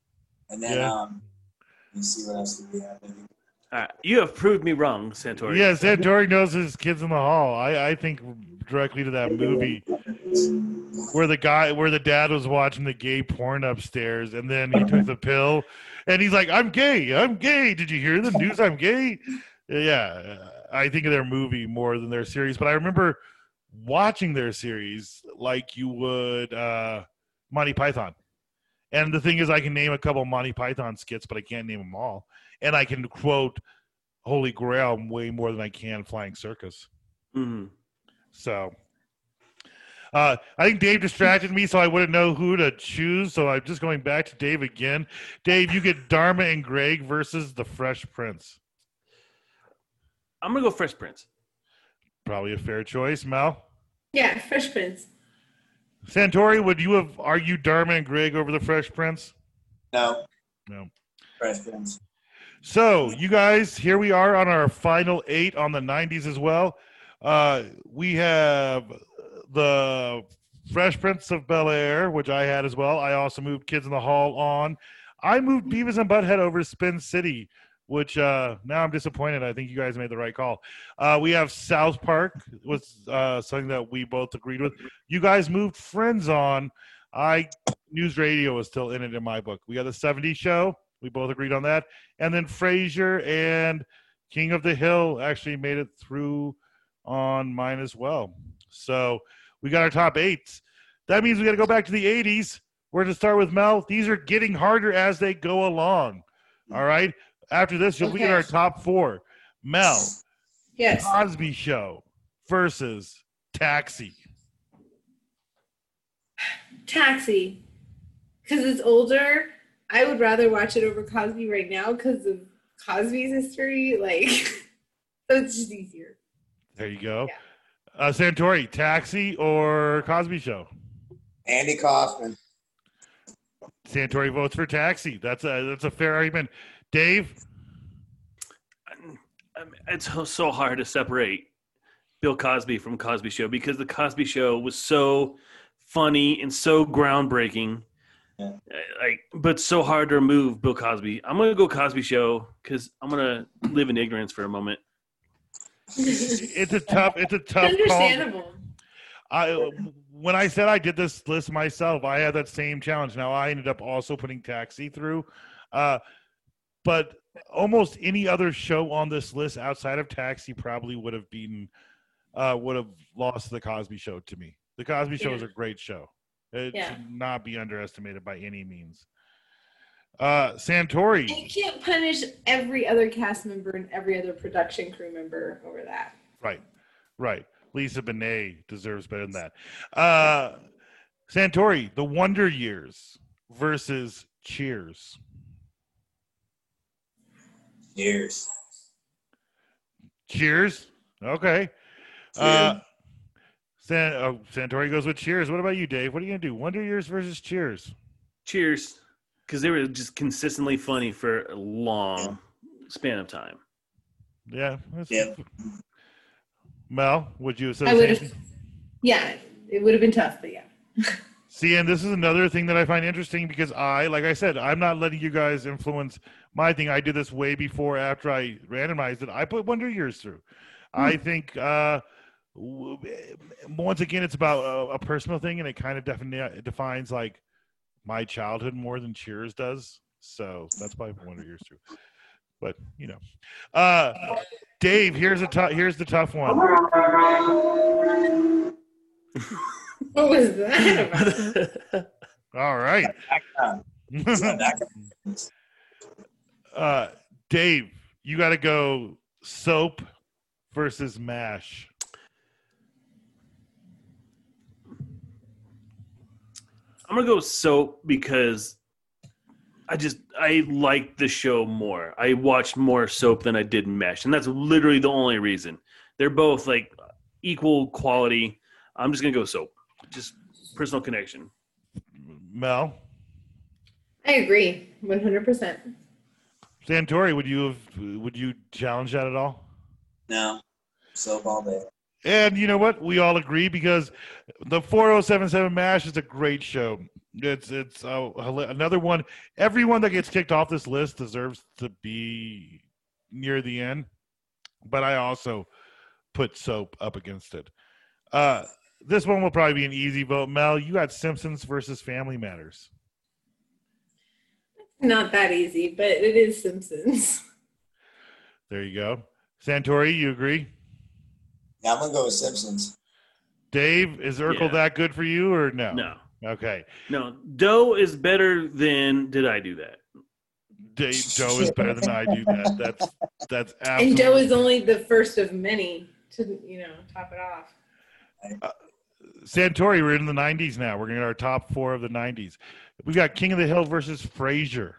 Speaker 4: And then,
Speaker 1: Yeah.
Speaker 4: um, let me see what else do we have.
Speaker 2: Right, you have proved me wrong, Santori.
Speaker 1: yeah, Santori knows his kids in the hall. I, I think directly to that movie where the guy, where the dad was watching the gay porn upstairs, and then he took the pill, and he's like, "I'm gay, I'm gay." Did you hear the news? I'm gay. Yeah, I think of their movie more than their series, but I remember watching their series like you would uh, Monty Python. And the thing is, I can name a couple Monty Python skits, but I can't name them all. And I can quote Holy Grail way more than I can Flying Circus.
Speaker 2: Mhm.
Speaker 1: So uh, I think Dave distracted me, so I wouldn't know who to choose. So I'm just going back to Dave again. Dave, you get Dharma and Greg versus the Fresh Prince.
Speaker 2: I'm gonna go Fresh Prince.
Speaker 1: Probably a fair choice, Mel.
Speaker 3: Yeah, Fresh Prince.
Speaker 1: Santori, would you have argued Dharma and Greg over the Fresh Prince?
Speaker 4: No.
Speaker 1: No.
Speaker 4: Fresh Prince.
Speaker 1: So, you guys, here we are on our final eight on the 90s as well. Uh, we have the Fresh Prince of Bel Air, which I had as well. I also moved Kids in the Hall on. I moved Beavis and Butthead over to Spin City, which uh, now I'm disappointed. I think you guys made the right call. Uh, we have South Park, was uh, something that we both agreed with. You guys moved Friends on. I News Radio was still in it in my book. We got the 70s show. We both agreed on that. And then Frasier and King of the Hill actually made it through on mine as well. So we got our top eights. That means we got to go back to the 80s. We're going to start with Mel. These are getting harder as they go along. All right. After this, you'll be in our top four. Mel,
Speaker 3: Yes.
Speaker 1: Cosby Show versus Taxi.
Speaker 3: Taxi. Because it's older. I would rather watch it over Cosby right now because of Cosby's history. Like, so it's just easier.
Speaker 1: There you go. Uh, Santori, Taxi or Cosby Show?
Speaker 4: Andy Kaufman.
Speaker 1: Santori votes for Taxi. That's a that's a fair argument. Dave,
Speaker 2: it's so- so hard to separate Bill Cosby from Cosby Show because the Cosby Show was so funny and so groundbreaking.
Speaker 4: Yeah.
Speaker 2: Uh, Like, but so hard to remove Bill Cosby. I'm gonna go Cosby Show because I'm gonna live in ignorance for a moment.
Speaker 1: it's a tough it's a tough call.
Speaker 3: Understandable.
Speaker 1: I when I said I did this list myself, I had that same challenge. Now I ended up also putting Taxi through, uh, but almost any other show on this list outside of Taxi probably would have beaten, uh, would have lost the Cosby Show to me. The Cosby Show is a great show. It
Speaker 3: Yeah.
Speaker 1: should not be underestimated by any means. Uh, Santori,
Speaker 3: You can't punish every other cast member and every other production crew member over that.
Speaker 1: Right, right. Lisa Bonet deserves better than that. Uh, Santori, The Wonder Years versus Cheers.
Speaker 4: Years.
Speaker 1: Cheers. Okay. Uh, San, oh, Santori goes with Cheers. What about you, Dave? What are you gonna do? Wonder Years versus Cheers.
Speaker 2: Cheers, because they were just consistently funny for a long span of time.
Speaker 1: Yeah. that's-
Speaker 4: Yeah.
Speaker 1: Mel, would you say
Speaker 3: I would have, yeah, it would have been tough, but yeah.
Speaker 1: See, and this is another thing that I find interesting because I, like I said, I'm not letting you guys influence my thing. I did this way before, after I randomized it. I put Wonder Years through. I think, uh, once again, it's about a, a personal thing, and it kind of defini- defines like my childhood more than Cheers does. So that's why I put Wonder Years through. But you know, uh, Dave, here's a. Here's the tough one.
Speaker 3: What was that about?
Speaker 1: All right.
Speaker 4: Background. It's not background.
Speaker 1: Uh, Dave, you got to go soap versus mash.
Speaker 2: I'm gonna go soap because I just I like the show more. I watched more soap than I did mash, and that's literally the only reason. They're both like equal quality. I'm just gonna go soap. Just personal connection.
Speaker 1: Mel,
Speaker 3: I agree, one hundred percent.
Speaker 1: Santori, would you have would you challenge that at all?
Speaker 4: No. Soap all day.
Speaker 1: And you know what? We all agree because the 4077 Mash is a great show. It's it's uh, another one. Everyone that gets kicked off this list deserves to be near the end, but I also put Soap up against it. Uh, this one will probably be an easy vote. Mel, you got Simpsons versus Family Matters.
Speaker 3: Not that easy, but it is Simpsons.
Speaker 1: There you go. Santori, you agree?
Speaker 4: Yeah, I'm gonna go with Simpsons.
Speaker 1: Dave, is Urkel
Speaker 2: Yeah.
Speaker 1: that good for you or no?
Speaker 2: No,
Speaker 1: Okay.
Speaker 2: no. D'oh is better than did I do that?
Speaker 1: Dave, D'oh is better than I do that. That's that's
Speaker 3: And D'oh is only the first of many to, you know, top it off.
Speaker 1: Uh, Santori, we're in the 90s now. We're going to get our top four of the 90s. We got King of the Hill versus Frasier.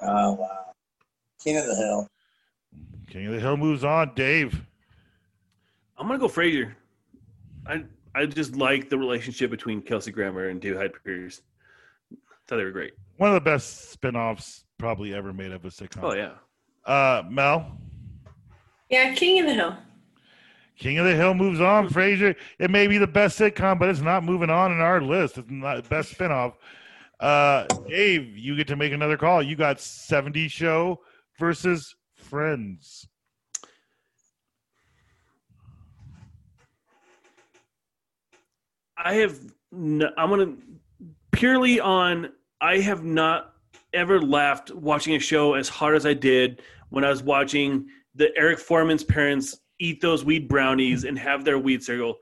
Speaker 4: Oh wow. King of the Hill.
Speaker 1: King of the Hill moves on. Dave.
Speaker 2: I'm gonna go Frasier. I I just like the relationship between Kelsey Grammer and David Hyde Pierce. Thought they were great.
Speaker 1: One of the best spin-offs probably ever made of a sitcom.
Speaker 2: Oh yeah.
Speaker 1: Uh, Mel.
Speaker 3: Yeah, King of the Hill.
Speaker 1: King of the Hill moves on. Frasier. It may be the best sitcom, but it's not moving on in our list. It's not the best spin-off. Uh, Dave, you get to make another call. You got 70 Show versus Friends.
Speaker 2: I have. No, I'm gonna purely on. I have not ever laughed watching a show as hard as I did when I was watching the Eric Forman's parents eat those weed brownies and have their weed cereal.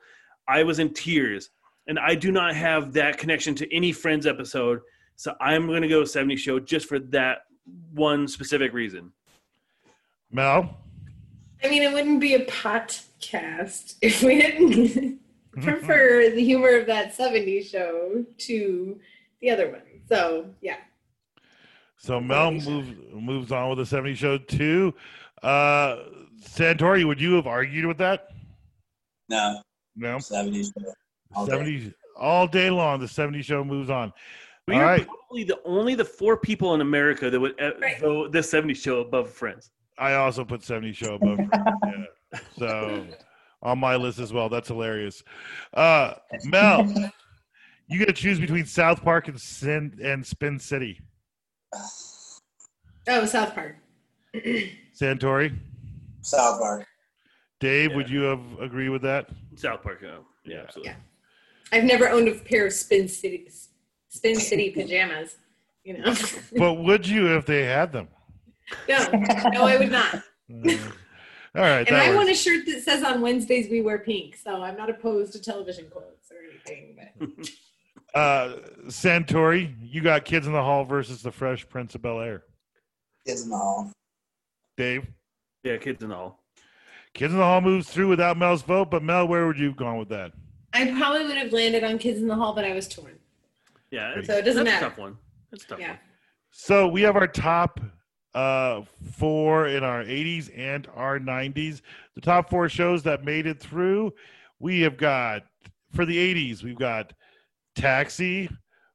Speaker 2: I was in tears, and I do not have that connection to any Friends episode. So I'm gonna go 70 Show just for that one specific reason.
Speaker 1: Mel.
Speaker 3: I mean, it wouldn't be a podcast if we didn't prefer the humor of that 70s show to the other one. So, yeah.
Speaker 1: So Mel moves moves on with the 70 show too. Uh Santori, would you have argued with that?
Speaker 4: No,
Speaker 1: No.
Speaker 4: 70s. all day.
Speaker 1: 70 all day long the 70 show moves on.
Speaker 2: We
Speaker 1: All
Speaker 2: are
Speaker 1: right.
Speaker 2: probably the only the four people in America that would uh,
Speaker 3: Right.
Speaker 2: vote this 70s show above Friends.
Speaker 1: I also put 70 show above Friends, yeah. So on my list as well. That's hilarious. Uh Mel, you got to choose between South Park and Sin and Spin City.
Speaker 3: Oh, South Park.
Speaker 1: Santori,
Speaker 4: South Park.
Speaker 1: Dave,
Speaker 2: Yeah.
Speaker 1: would you have agree with that?
Speaker 2: South Park, yeah,
Speaker 1: Yeah.
Speaker 2: absolutely.
Speaker 3: I've never owned a pair of Spin City Spin City pajamas. You know,
Speaker 1: But would you if they had them?
Speaker 3: no, no, I would not.
Speaker 1: All right.
Speaker 3: And I
Speaker 1: works.
Speaker 3: want a shirt that says on Wednesdays we wear pink, so I'm not opposed to television quotes or anything. But
Speaker 1: Uh, Santori, you got Kids in the Hall versus the Fresh Prince of Bel Air.
Speaker 4: Kids in the hall.
Speaker 1: Dave,
Speaker 2: Yeah, kids and all.
Speaker 1: Kids in the Hall moves through without Mel's vote, but Mel, where would you have gone with that?
Speaker 3: I probably would have landed on Kids in the Hall, but I was torn.
Speaker 2: Yeah,
Speaker 1: So
Speaker 3: it doesn't
Speaker 2: that's
Speaker 3: matter.
Speaker 2: a tough one. That's a tough
Speaker 3: Yeah.
Speaker 2: one.
Speaker 1: So we have our top uh, four in our 80s and our 90s. The top four shows that made it through. We have got for the 80s, we've got Taxi.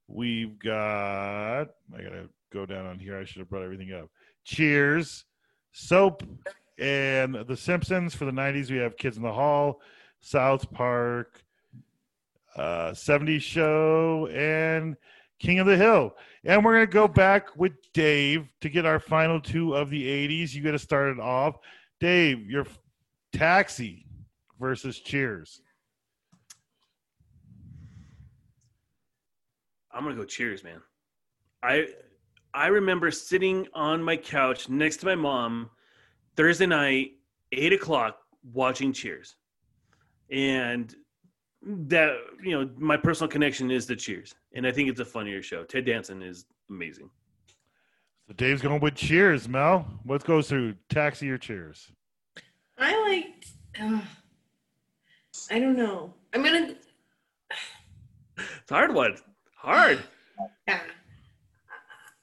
Speaker 1: We've got I gotta go down on here. I should have brought everything up. Cheers, Soap, and The Simpsons. For the 90s, we have Kids in the Hall, South Park, uh, 70s Show, and King of the Hill. And we're going to go back with Dave to get our final two of the 80s. You got to start it off. Dave, your taxi versus Cheers.
Speaker 2: I'm gonna go cheers, man. I I remember sitting on my couch next to my mom Thursday night, eight o'clock, watching Cheers. And that you know, my personal connection is the Cheers. And I think it's a funnier show. Ted Danson is amazing.
Speaker 1: So Dave's going with Cheers. Mel, what goes through taxi or Cheers?
Speaker 3: I liked. Uh, I don't know. I'm gonna.
Speaker 2: It's a hard one. Hard.
Speaker 3: Yeah.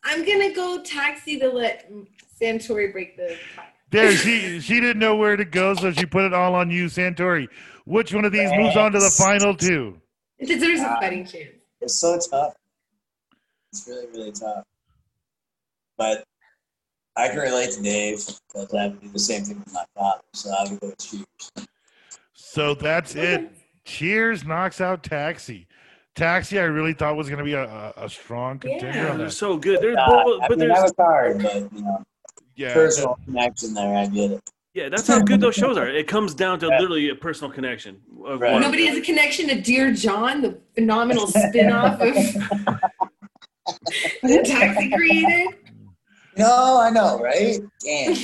Speaker 3: I'm gonna go taxi to let Santori break the tie.
Speaker 1: There, she she didn't know where to go, so she put it all on you, Santori. Which one of these moves on to the final two?
Speaker 3: It deserves a fighting um, chance.
Speaker 4: It's so tough. It's really, really tough. But I can relate to Dave because I have to do the same thing with my father. So I would go with Cheers.
Speaker 1: So that's it. Cheers knocks out Taxi. Taxi, I really thought was going to be a, a, a strong contender
Speaker 3: Yeah.
Speaker 1: on
Speaker 2: They're so good. There's
Speaker 4: Uh,
Speaker 2: both,
Speaker 4: I
Speaker 2: but
Speaker 4: mean,
Speaker 2: there's
Speaker 4: was hard, but you know,
Speaker 1: Yeah,
Speaker 4: personal connection there. I get it.
Speaker 2: yeah, that's how good those shows are. It comes down to
Speaker 4: Yeah.
Speaker 2: literally a personal connection.
Speaker 4: Right.
Speaker 3: Nobody has a connection to Dear John, the phenomenal spin-off of that Taxi created.
Speaker 4: No, I know, right? Damn.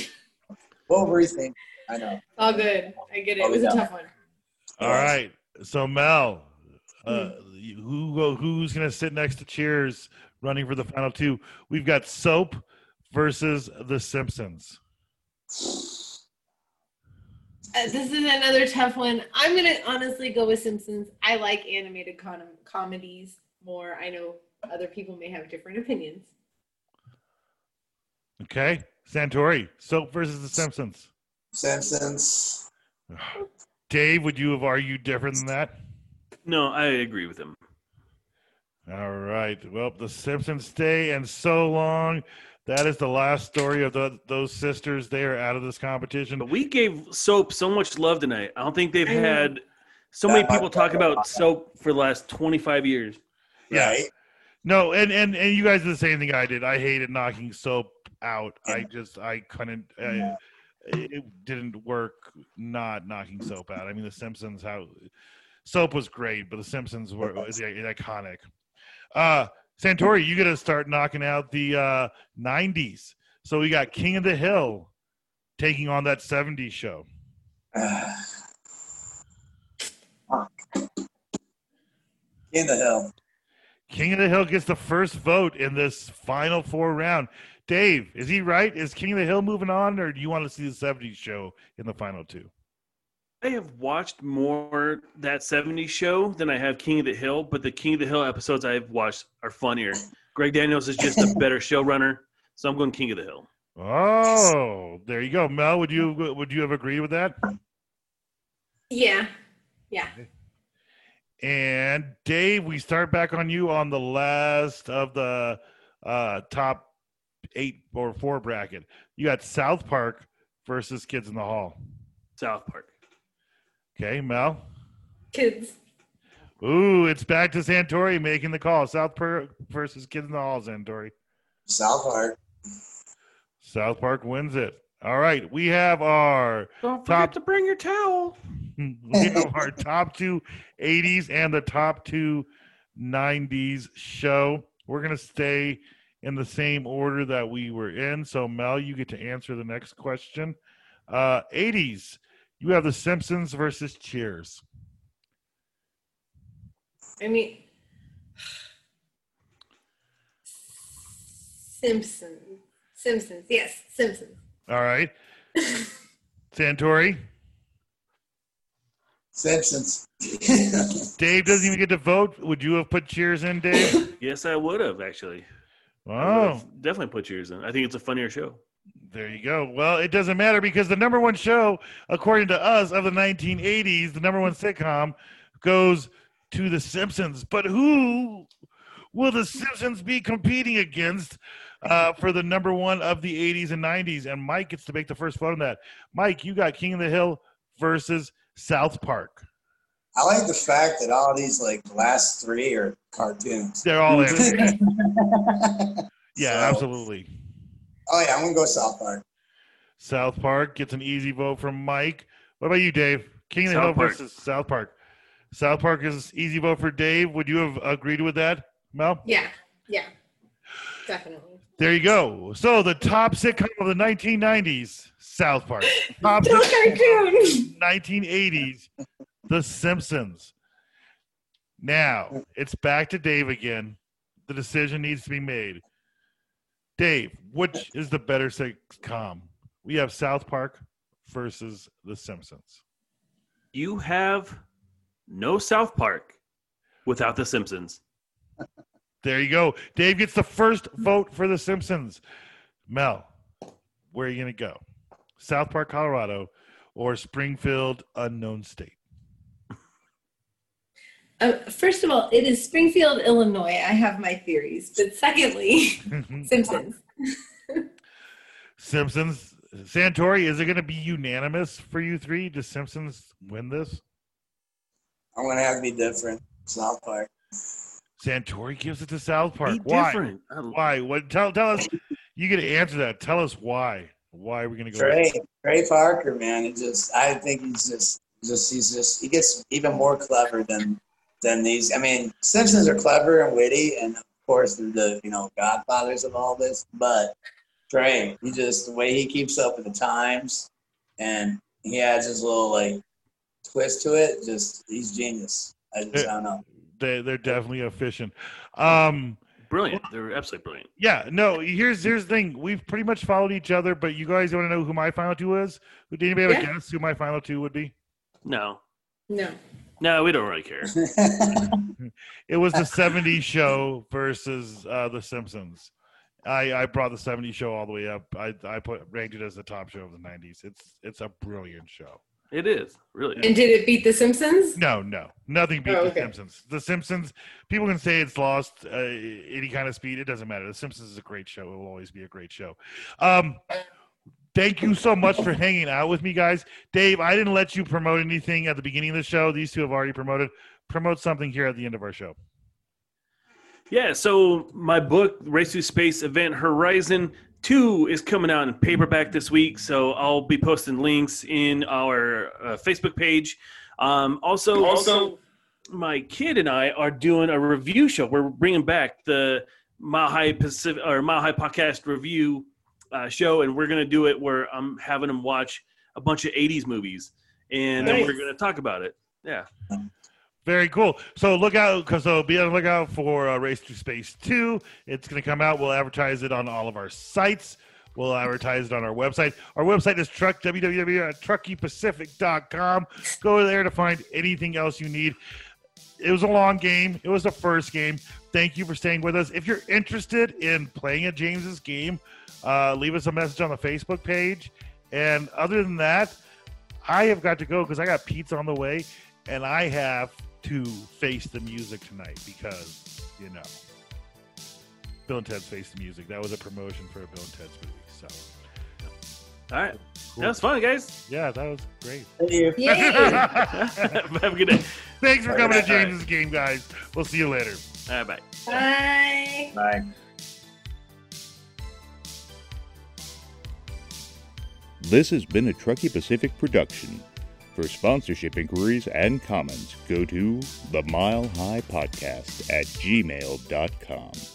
Speaker 4: what were you thinking? I know.
Speaker 3: All good. I get it. It was a tough one.
Speaker 1: All right. So Mel, uh,
Speaker 2: Hmm.
Speaker 1: Who go, who's going to sit next to Cheers running for the final two? We've got Soap versus The Simpsons.
Speaker 3: Uh, this is another tough one. I'm gonna honestly go with Simpsons. I like animated com- comedies more. I know other people may have different opinions.
Speaker 1: Okay, Santori, Soap versus The Simpsons.
Speaker 4: Simpsons.
Speaker 1: Dave, would you have argued different than that?
Speaker 2: No, I agree with him.
Speaker 1: All right. Well, The Simpsons stay and so long. That is the last story of the, those sisters. They are out of this competition.
Speaker 2: But we gave soap so much love tonight. I don't think they've
Speaker 3: I know.
Speaker 2: had so many people talk about soap for the last 25 years.
Speaker 1: Yeah.
Speaker 4: Right?
Speaker 1: No, and and and you guys did the same thing I did. I hated knocking soap out. I just I couldn't. I, it didn't work. Not knocking soap out. I mean, The Simpsons. How soap was great, but The Simpsons were is iconic. Uh, Santori, you got to start knocking out the uh, '90s. So we got King of the Hill taking on that '70s show.
Speaker 4: King of the hill.
Speaker 1: King of the Hill gets the first vote in this final four round. Dave, is he right? Is King of the Hill moving on, or do you want to see the 70s show in the final two?
Speaker 2: I have watched more that 70s show than I have King of the Hill, but the King of the Hill episodes I've watched are funnier. Greg Daniels is just a better showrunner, so I'm going King of the Hill.
Speaker 1: Oh, there you go. Mel, would you would you have agreed with that?
Speaker 3: Yeah. Yeah.
Speaker 1: And Dave, we start back on you on the last of the uh, top eight or four bracket. You got South Park versus Kids in the Hall.
Speaker 2: South Park.
Speaker 1: Okay, Mel.
Speaker 3: Kids.
Speaker 1: Ooh, it's back to Santori making the call. South Park versus Kids in the Hall, Santori.
Speaker 4: South Park.
Speaker 1: South Park wins it. All right, we have our
Speaker 2: Don't
Speaker 1: Top-
Speaker 2: forget to bring your towel.
Speaker 1: we have our top two 80s and the top two 90s show. We're going to stay in the same order that we were in. So, Mel, you get to answer the next question. Uh, 80s, you have The Simpsons versus Cheers.
Speaker 3: I mean, Simpsons. Simpsons. Yes, Simpsons.
Speaker 1: All right. Santori,
Speaker 4: Simpsons.
Speaker 1: Dave doesn't even get to vote. Would you have put Cheers in, Dave?
Speaker 2: Yes, I would have actually. I would
Speaker 1: Oh,
Speaker 2: definitely put Cheers in. I think it's a funnier show.
Speaker 1: There you go. Well, it doesn't matter because the number one show, according to us, of the 1980s, the number one sitcom, goes to The Simpsons. But who will The Simpsons be competing against uh, for the number one of the 80s and 90s? And Mike gets to make the first vote on that. Mike, you got King of the Hill versus South Park.
Speaker 4: I like the fact that all these like last three are cartoons.
Speaker 1: They're all in. Yeah,
Speaker 4: So-
Speaker 1: absolutely.
Speaker 4: Oh yeah, I'm gonna go South Park.
Speaker 1: South Park gets an easy vote from Mike. What about you, Dave? King of the Hill versus South Park. South Park is easy vote for Dave. Would you have agreed with that, Mel?
Speaker 3: Yeah. Yeah. Definitely.
Speaker 1: There you go. So the top sitcom of the 1990s, South Park. Top
Speaker 3: No
Speaker 1: sitcom
Speaker 3: cartoon.
Speaker 1: 1980s, The Simpsons. Now it's back to Dave again. The decision needs to be made. Dave, which is the better sitcom? We have South Park versus The Simpsons.
Speaker 2: You have no South Park without The Simpsons.
Speaker 1: There you go. Dave gets the first vote for The Simpsons. Mel, where are you going to go? South Park, Colorado, or Springfield, unknown state?
Speaker 3: Uh, first of all, it is Springfield, Illinois. I have my theories. But secondly, Simpsons.
Speaker 1: Simpsons. Santori, is it going to be unanimous for you three? Does Simpsons win this?
Speaker 4: I'm gonna have to be different. South Park.
Speaker 1: Santori gives it to South Park.
Speaker 2: Be
Speaker 1: why?
Speaker 2: different.
Speaker 1: Why? What? Tell tell us. You get to answer that. Tell us why. Why are we going to go?
Speaker 4: Trey, Trey Parker, man, he just I think he's just just he's just he gets even more clever than than these. I mean, Simpsons are clever and witty, and of course they're the you know godfathers of all this. But Trey, he just the way he keeps up with the times, and he adds his little like twist to it. Just he's genius. I just I don't know.
Speaker 1: They they're definitely efficient. Um.
Speaker 2: Brilliant. They're absolutely brilliant.
Speaker 1: Yeah, no. Here's here's the thing. We've pretty much followed each other, but you guys want to know who my final two is? Did anybody have a guess who my final two would be?
Speaker 2: No.
Speaker 3: No.
Speaker 2: No, we don't really care.
Speaker 1: It was the '70s show versus uh, the Simpsons. I, I brought the '70s show all the way up. I I put ranked it as the top show of the '90s. It's it's a brilliant show.
Speaker 2: It is really.
Speaker 3: And did it beat The Simpsons?
Speaker 1: No, no, nothing beat
Speaker 3: Oh,
Speaker 1: the. Simpsons. The Simpsons. People can say it's lost uh, any kind of speed. It doesn't matter. The Simpsons is a great show. It will always be a great show. Um, thank you so much for hanging out with me, guys. Dave, I didn't let you promote anything at the beginning of the show. These two have already promoted. Promote something here at the end of our show.
Speaker 2: Yeah, so my book, Race to Space Event Horizon 2, is coming out in paperback this week. So I'll be posting links in our uh, Facebook page. Um, also, also, my kid and I are doing a review show. We're bringing back the Mile High Pacific or Mile High Podcast review uh, show, and we're going to do it where I'm having them watch a bunch of 80s movies, and then we're going to talk about it. Yeah.
Speaker 1: Very cool. So look out, because so be on the lookout for uh, Race to Space 2. It's going to come out. We'll advertise it on all of our sites. We'll advertise it on our website. Our website is truck www.truckeepacific.com. Go there to find anything else you need. It was a long game. It was the first game. Thank you for staying with us. If you're interested in playing at James's game, uh, leave us a message on the Facebook page. And other than that, I have got to go because I got pizza on the way, and I have to face the music tonight because you know Bill and Ted's Face the Music. That was a promotion for a Bill and Ted's movie. So
Speaker 2: All right.
Speaker 1: cool.
Speaker 2: That was fun, guys.
Speaker 1: yeah, that was great.
Speaker 4: Thank you.
Speaker 2: Have a good day.
Speaker 1: Thanks for
Speaker 4: All
Speaker 1: coming
Speaker 4: right,
Speaker 1: to
Speaker 2: all right.
Speaker 1: James's game, guys. We'll see you later.
Speaker 2: All right, bye.
Speaker 3: Bye.
Speaker 4: Bye.
Speaker 5: This has been a Truckee Pacific production. For sponsorship inquiries and comments, go to the Mile High Podcast at gmail.com.